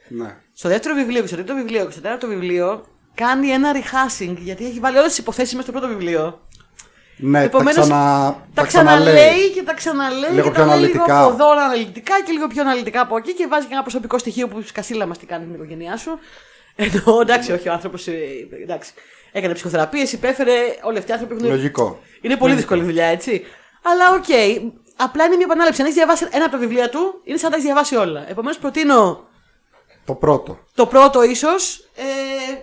ναι. Στο δεύτερο βιβλίο και στο τρίτο βιβλίο και στο τέταρτο βιβλίο κάνει ένα rehashing γιατί έχει βάλει όλες τις υποθέσεις μέσα στο πρώτο βιβλίο. Ναι, Επομένως, τα, ξανα... Τα ξαναλέει και τα ξαναλέει. Λίγο και πιο τα λέει αναλυτικά. Λίγο από εδώ αναλυτικά και λίγο πιο αναλυτικά από εκεί και βάζει και ένα προσωπικό στοιχείο που σκασίλα μας τι κάνει την οικογένειά σου. Ενώ εντάξει, όχι, ο άνθρωπος. Εντάξει, έκανε ψυχοθεραπείες, υπέφερε. Όλοι αυτοί οι άνθρωποι έχουν. Λογικό. Είναι πολύ δύσκολη δουλειά, έτσι. Αλλά οκ. Απλά είναι μια επανάληψη. Αν έχεις διαβάσει ένα από τα βιβλία του, είναι σαν να τα έχεις διαβάσει όλα. Επομένως, προτείνω Το πρώτο. το πρώτο ίσως ε,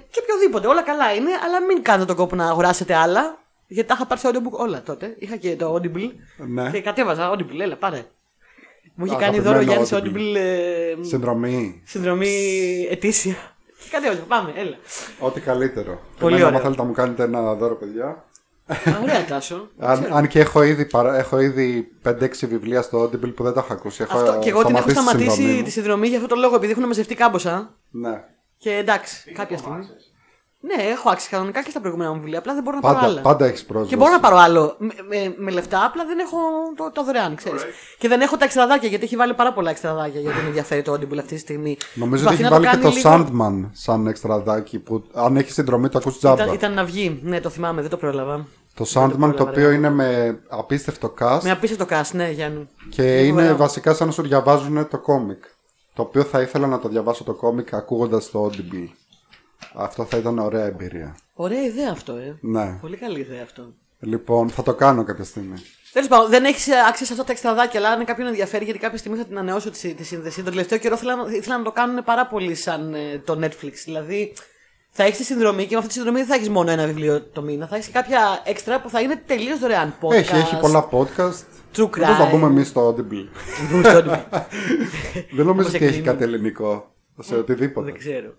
και οποιοδήποτε. Όλα καλά είναι, αλλά μην κάνετε τον κόπο να αγοράσετε άλλα. Γιατί τα είχα πάρει σε audiobook όλα τότε. Είχα και το Audible. Ναι. Και κατέβαζα Audible, έλα πάρε. Μου είχε Α, κάνει δώρο αγαπημένο Γιάννη σε Audible. Audible ε, Συνδρομή. συνδρομή ετήσια. Και κατέβαζα, πάμε, έλα. Ό,τι καλύτερο. Πολύ Εμένα, ωραίο. άμα θέλετε να μου κάνετε ένα δώρο, παιδιά. Α, Ωραία, Τάσο. Αν, αν και έχω ήδη, παρα... έχω ήδη 5-6 βιβλία στο Audible που δεν τα έχω ακούσει. Έχω Αυτό, και εγώ την έχω σταματήσει τη σταματήσει συνδρομή τη μου. συνδρομή για αυτόν τον λόγο, επειδή έχουν μαζευτεί κάμποσα. Ναι. Και εντάξει, κάποια στιγμή. Ναι, έχω άξει κανονικά και στα προηγούμενα μου βιβλία. Απλά δεν μπορώ να πάρω Πάντα, άλλα. πάντα έχεις πρόσβαση. Και μπορώ να πάρω άλλο με, με, με λεφτά, απλά δεν έχω το, το δωρεάν, ξέρεις. Και δεν έχω τα εξτραδάκια, γιατί έχει βάλει πάρα πολλά εξτραδάκια γιατί με ενδιαφέρει το Audible αυτή τη στιγμή. Νομίζω ότι Προσπαθεί έχει να βάλει και το κάνει λίγο- Sandman σαν εξτραδάκι που αν έχεις συνδρομή το ακούς τζάμπα. Ήταν, ήταν να βγει, ναι, το θυμάμαι, δεν το πρόλαβα. Το Δεν Sandman πρόλαβα, το οποίο ρε. είναι με απίστευτο cast Με απίστευτο cast, ναι, Γιάννη. και είναι φοβερό. βασικά σαν να σου διαβάζουν το κόμικ. Το οποίο θα ήθελα να το διαβάσω το κόμικ ακούγοντας το Audible. Αυτό θα ήταν ωραία εμπειρία. Ωραία ιδέα αυτό, ε. Ναι. Πολύ καλή ιδέα αυτό. Λοιπόν, θα το κάνω κάποια στιγμή. Τέλος πάντων, δεν έχεις άξιο σε αυτά τα εξτραδάκια, αλλά αν κάποιον ενδιαφέρει, γιατί κάποια στιγμή θα την ανανεώσω τη, τη σύνδεση. Τον τελευταίο καιρό ήθελα, να- ήθελα να το κάνουν πάρα πολύ σαν ε, το Netflix. Δηλαδή, θα έχεις τη συνδρομή και με αυτή τη συνδρομή δεν θα έχεις μόνο ένα βιβλίο το μήνα. Θα έχεις κάποια έξτρα που θα είναι τελείως δωρεάν. Podcast, Έχει, έχει πολλά podcast. True Πώς θα crime. πούμε εμείς στο Audible. Δεν νομίζω Όπως ότι έχει εκκλίνει. κάτι ελληνικό σε οτιδήποτε. Δεν ξέρω.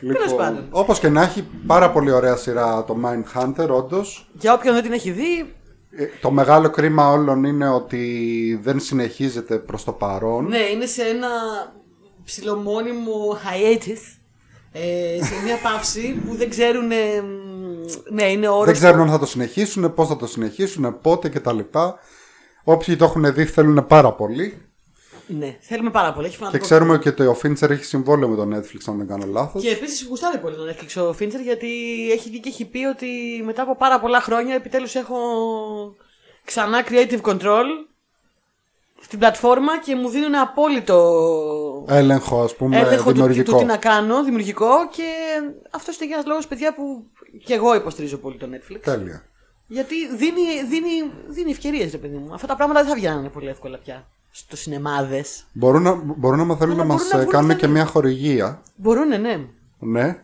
Λοιπόν, Τέλος πάντων. όπως και να έχει πάρα πολύ ωραία σειρά το Mindhunter, όντως. Για όποιον δεν την έχει δει, Ε, Το μεγάλο κρίμα όλων είναι ότι δεν συνεχίζεται προς το παρόν. ναι, είναι σε ένα ψιλομόνιμο hiatus. Ε, σε μια παύση που δεν ξέρουν. ε, μ, ναι, είναι όρος Δεν ξέρουν αν θα το συνεχίσουν, πώς θα το συνεχίσουν, πότε κτλ. Όποιοι το έχουν δει θέλουν πάρα πολύ. Ναι, θέλουμε πάρα πολύ. Έχει Και φανατικό ξέρουμε και ότι ο Fincher έχει συμβόλαιο με το Netflix, αν δεν κάνω λάθος. Και επίσης γουστάρει πολύ τον Netflix ο Fincher γιατί έχει βγει και έχει πει ότι μετά από πάρα πολλά χρόνια επιτέλους έχω ξανά creative control στην πλατφόρμα και μου δίνουν απόλυτο Έλεγχο, ας πούμε, έλεγχο του, δημιουργικό. του τι να κάνω, δημιουργικό και αυτό είναι και ένας λόγος, παιδιά, που Και εγώ υποστηρίζω πολύ το Netflix. Τέλεια. Γιατί δίνει, δίνει, δίνει ευκαιρίες, ρε παιδί μου. Αυτά τα πράγματα δεν θα βγαίνουν πολύ εύκολα πια. Στο σινεμάδες. Μπορούν να, μπορούν να θέλουν Αλλά να μας μπορούν να βγουν κάνουν αυτά και ναι. μια χορηγία. Μπορούν, ναι. Ναι.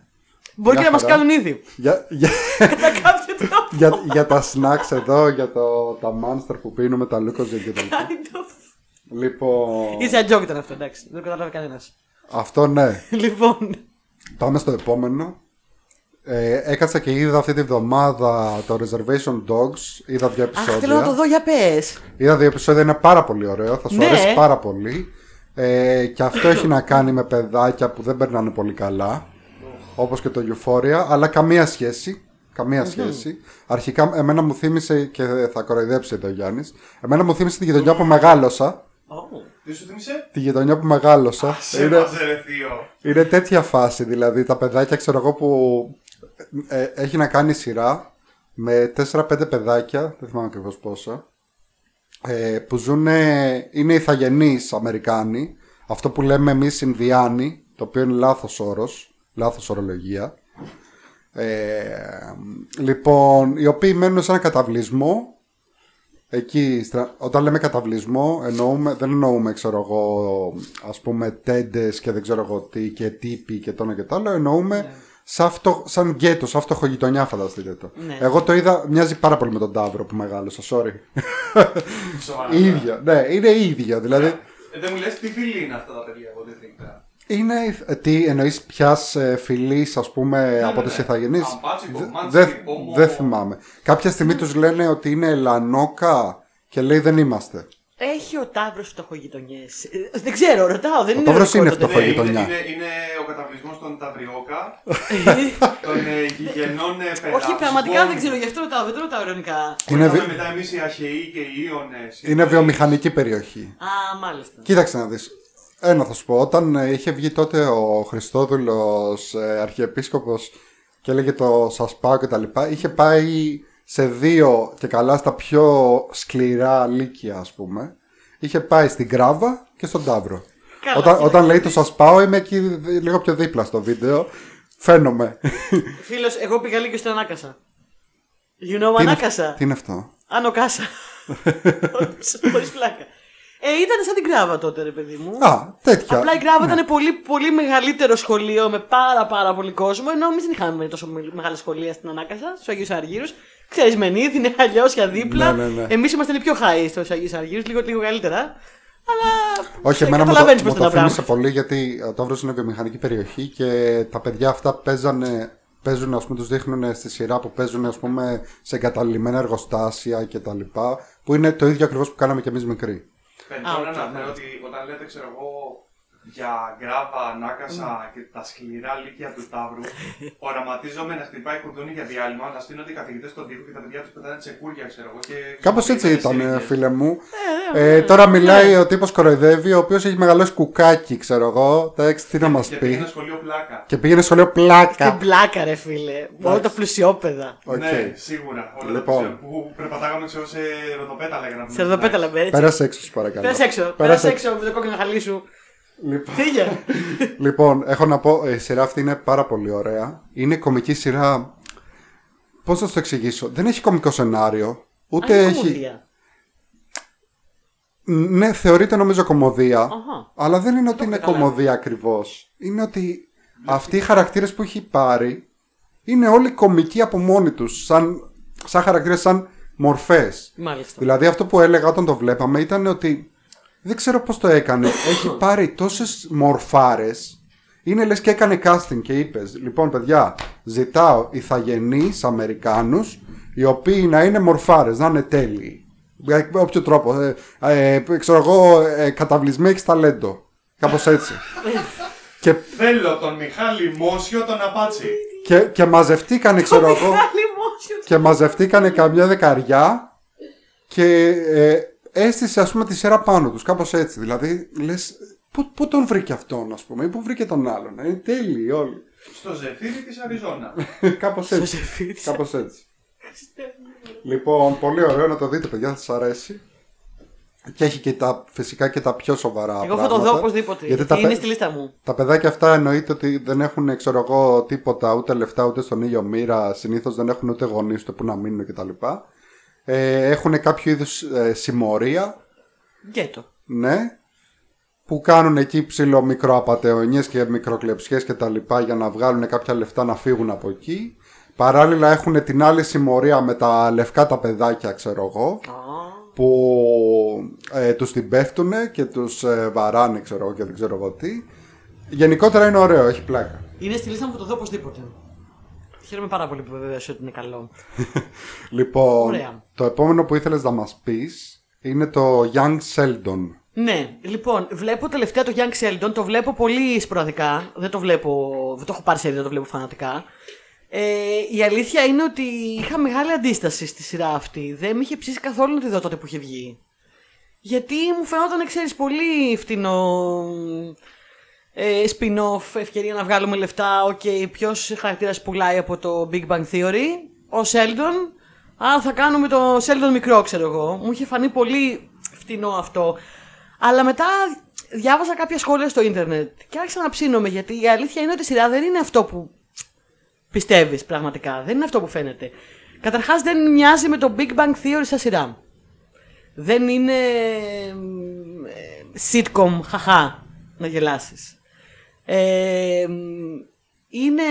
Μπορεί Μια και να μας χαρά. κάνουν ήδη. Για, για, Κατά κάποιο τρόπο. για, για τα snacks εδώ, για το, τα monster που πίνουμε, τα Lucozade και τα λοιπά. Kind of. Λοιπόν, Είσαι joke ήταν αυτό, εντάξει. Δεν το κατάλαβε κανένας. αυτό ναι. Λοιπόν. Πάμε στο επόμενο. Ε, έκατσα και είδα αυτή τη βδομάδα το Reservation Dogs. Είδα δύο επεισόδια. Αχ, θέλω να το δω για πες. Είδα δύο επεισόδια, είναι πάρα πολύ ωραίο. Θα σου Ναι. αρέσει πάρα πολύ. Ε, και αυτό έχει να κάνει με παιδάκια που δεν περνάνε πολύ καλά. Όπως και το Euphoria, αλλά καμία σχέση. Καμία σχέση. Αρχικά, εμένα μου θύμισε και θα κοροϊδέψει εδώ ο Γιάννης. Εμένα μου θύμισε τη γειτονιά που μεγάλωσα. Τι σου θύμισε; Τη γειτονιά που μεγάλωσα. Σε είναι, μας ρε θείο. είναι τέτοια φάση. Δηλαδή, τα παιδάκια, ξέρω εγώ, που ε, έχει να κάνει σειρά με 4-5 παιδάκια, δεν θυμάμαι ακριβώς πόσα, ε, που ζουν, είναι ηθαγενείς Αμερικάνοι, αυτό που λέμε εμείς Ινδιάνοι, το οποίο είναι λάθος όρος, λάθος ορολογία. Ε, λοιπόν, οι οποίοι μένουν σε ένα καταβλισμό, εκεί, στρα- όταν λέμε καταβλισμό, εννοούμε, δεν εννοούμε, ξέρω εγώ, ας πούμε, τέντες και δεν ξέρω εγώ τι και τύποι και το ένα και το άλλο, εννοούμε σαν, αυτό, σαν γκέτο, σαν φτωχογειτονιά φανταστείτε το. Ναι. Εγώ το είδα, μοιάζει πάρα πολύ με τον Ταύρο που μεγάλωσα, sorry. Σοβαρά. ίδιο, ναι, είναι ίδιο, δηλαδή... Ε, δεν μου λες τι φίλοι είναι αυτά τα παιδιά από την τρίχτα. Είναι, ε, τι εννοείς ποιας ε, φυλής ας πούμε από ναι, τις ναι. Ιθαγενείς; Αμπάτσικο, Δε- Μάντσικο, Δεν Πόμο. δεν θυμάμαι Κάποια στιγμή τους λένε ότι είναι Λανόκα και λέει δεν είμαστε Έχει ο Ταύρος φτωχογειτονιές. Δεν ξέρω, ρωτάω. Δεν Ο είναι Ταύρος είναι ρεκόρ το φτωχό. Ναι, είναι, γειτονιά. είναι, είναι ο καταβλισμός των Ταυριόκα, τέτοιο. των ε, γηγενών ε, πελάτων. Όχι, πραγματικά δεν ξέρω, γι' αυτό ρωτάω. Δεν το ρωτάω ειρωνικά. Είναι Είναι βι- μετά εμείς οι Αχαιοί και οι Ιώνες. Είναι βιομηχανική περιοχή Α, μάλιστα. Κοίταξε να δεις Ένα θα σου πω Όταν ε, είχε βγει τότε ο Χριστόδουλος ε, Αρχιεπίσκοπος Και έλεγε το σας πάω και τα λοιπά Είχε πάει σε δύο και καλά στα πιο σκληρά λύκεια ας πούμε Είχε πάει στην Γκράβα και στον Ταύρο Καλά, όταν, φίλε. όταν λέει το σας πάω είμαι εκεί δι- λίγο πιο δίπλα στο βίντεο Φαίνομαι Φίλος, εγώ πήγα λίγο στον Ανάκασα. You know Τι είναι- Ανάκασα; Τι είναι αυτό; Άνω κάσα. Χωρίς πλάκα. Ε, ήταν σαν την κράβα τότε, ρε παιδί μου. Α, τέτοια Απλά η Γκράβα ήταν πολύ, πολύ μεγαλύτερο σχολείο με πάρα πάρα πολύ κόσμο. Ενώ εμείς δεν είχαμε τόσο με- μεγάλα σχολεία στην Ανάκασα, στους Αγίους Αργύρους. Ξέρεις, Μενίδη είναι αλλιώς για δίπλα. Ναι, ναι, ναι. Εμείς ήμασταν οι πιο high στους Αγίους Αναργύρους, λίγο, λίγο καλύτερα. Αλλά. Όχι, ε, εμένα μου το, καταλαβαίνεις μου πώς το είναι τα θύμισε πράγματα. πολύ γιατί ο Ταύρος είναι βιομηχανική περιοχή και τα παιδιά αυτά παίζανε, παίζουν, ας πούμε, τους δείχνουν στη σειρά που παίζουν, ας πούμε, σε εγκαταλειμμένα εργοστάσια και τα λοιπά, που είναι το ίδιο ακριβώς που κάναμε και εμείς μικροί. Πεντώ Α, να οκ, αναφέρω ναι. ότι όταν λέτε, ξέρω εγώ, για Γκράβα, Ανάκασα και τα σκληρά λύκεια του Ταύρου, οραματίζομαι να χτυπάει κουδούνι για διάλειμμα, να στήνονται οι καθηγητές στον τοίχο και τα παιδιά τους πετάνε τσεκούρια, ξέρω εγώ. Και Κάπως έτσι ήταν, συνήθειες. φίλε μου. Ε, Ε, τώρα μιλάει ο τύπος κοροϊδεύει, ο οποίος έχει μεγαλώσει Κουκάκι, ξέρω εγώ. Εντάξει, τι να μας Και πήγε ένα πει. σχολείο Πλάκα. Και πήγαινε σχολείο Την πλάκα. πλάκα, ρε φίλε. Όλα τα πλουσιόπεδα. Οκ. Ναι, σίγουρα. Όλα Λοιπόν. τα που περπατάγαμε ξέρω, σε ροδοπέταλα για να πούμε. Σε ροδοπέταλα, έτσι. Πέρασε έξω, σου παρακαλώ. Πέρασε έξω. Πέρασε έξω με το κόκκινο χαλί σου. Λοιπόν. Φύγε. Λοιπόν, έχω να πω, ε, η σειρά αυτή είναι πάρα πολύ ωραία. Είναι κομική σειρά. Πώς θα σου το εξηγήσω, Δεν έχει κομικό σενάριο. Ούτε Α, είναι έχει. κομμωδία. Ναι, θεωρείται νομίζω κομμωδία. Αχα. Αλλά δεν είναι ότι είναι καταλάβω. κομμωδία ακριβώς. Είναι ότι αυτοί οι χαρακτήρες που έχει πάρει είναι όλοι κομικοί από μόνοι τους. Σαν, σαν χαρακτήρες, σαν μορφές. Μάλιστα. Δηλαδή αυτό που έλεγα όταν το βλέπαμε ήταν ότι δεν ξέρω πώς το έκανε. Έχει πάρει τόσες μορφάρες. Είναι λες και έκανε casting και είπες Λοιπόν παιδιά ζητάω ηθαγενείς Αμερικάνους οι οποίοι να είναι μορφάρες, να είναι τέλειοι. Με όποιο τρόπο. Ε, ε, ξέρω εγώ ε, καταβλισμοί έχεις ταλέντο. Κάπως έτσι. και, Θέλω τον Μιχάλη Μόσιο τον Απάτσι. και, και μαζευτήκανε ξέρω εγώ Μιχάλη Μόσιος. και μαζευτήκανε καμιά δεκαριά και ε, έστησε ας πούμε τη σειρά πάνω τους κάπως έτσι δηλαδή λες πού, πού τον βρήκε αυτόν ας πούμε ή πού βρήκε τον άλλον είναι τέλειοι όλοι Στο ζεφύρι της Αριζόνα. κάπως έτσι ζεφύρι της- κάπως έτσι λοιπόν πολύ ωραίο να το δείτε παιδιά θα σας αρέσει Και έχει και τα, φυσικά και τα πιο σοβαρά Εγώ θα το δω οπωσδήποτε. Γιατί, τα, είναι παι- στη λίστα μου. τα παιδάκια αυτά εννοείται ότι δεν έχουν ξέρω εγώ, τίποτα, ούτε λεφτά, ούτε στον ήλιο μοίρα. Συνήθως δεν έχουν ούτε γονείς, ούτε που να μείνουν κτλ. Ε, έχουν κάποιο είδους ε, συμμορία, Γκέτο. ναι, που κάνουν εκεί ψηλό μικροαπατεωνιές και μικροκλεψιές και τα λοιπά για να βγάλουν κάποια λεφτά να φύγουν από εκεί. Παράλληλα έχουν την άλλη συμμορία με τα λευκά τα παιδάκια, ξέρω εγώ, που ε, τους την πέφτουν και τους ε, βαράνε, ξέρω εγώ και δεν ξέρω εγώ τι. Γενικότερα είναι ωραίο, έχει πλάκα. Είναι στη λίστα μου θα το δω οπωσδήποτε. Χαίρομαι πάρα πολύ που βεβαίωσε ότι είναι καλό. Λοιπόν, Ωραία. το επόμενο που ήθελες να μας πεις είναι το Young Sheldon. Ναι, λοιπόν, βλέπω τελευταία το Young Sheldon, το βλέπω πολύ σποραδικά. Δεν το βλέπω, δεν το έχω πάρει σε δεν το βλέπω φανατικά. Ε, η αλήθεια είναι ότι είχα μεγάλη αντίσταση στη σειρά αυτή. Δεν με είχε ψήσει καθόλου να τη δω τότε που είχε βγει. Γιατί μου φαινόταν, ξέρεις, πολύ φτηνό ε, spin-off, ευκαιρία να βγάλουμε λεφτά. OK, okay, ποιος χαρακτήρας πουλάει από το Big Bang Theory, ο Sheldon. Α, θα κάνουμε το Sheldon μικρό, ξέρω εγώ. Μου είχε φανεί πολύ φτηνό αυτό. Αλλά μετά διάβαζα κάποια σχόλια στο ίντερνετ και άρχισα να ψήνομαι γιατί η αλήθεια είναι ότι η σειρά δεν είναι αυτό που πιστεύεις πραγματικά. Δεν είναι αυτό που φαίνεται. Καταρχάς δεν μοιάζει με το Big Bang Theory σαν σειρά. Δεν είναι μ, ε, sitcom, χαχά, να γελάσεις. Ε, μ, είναι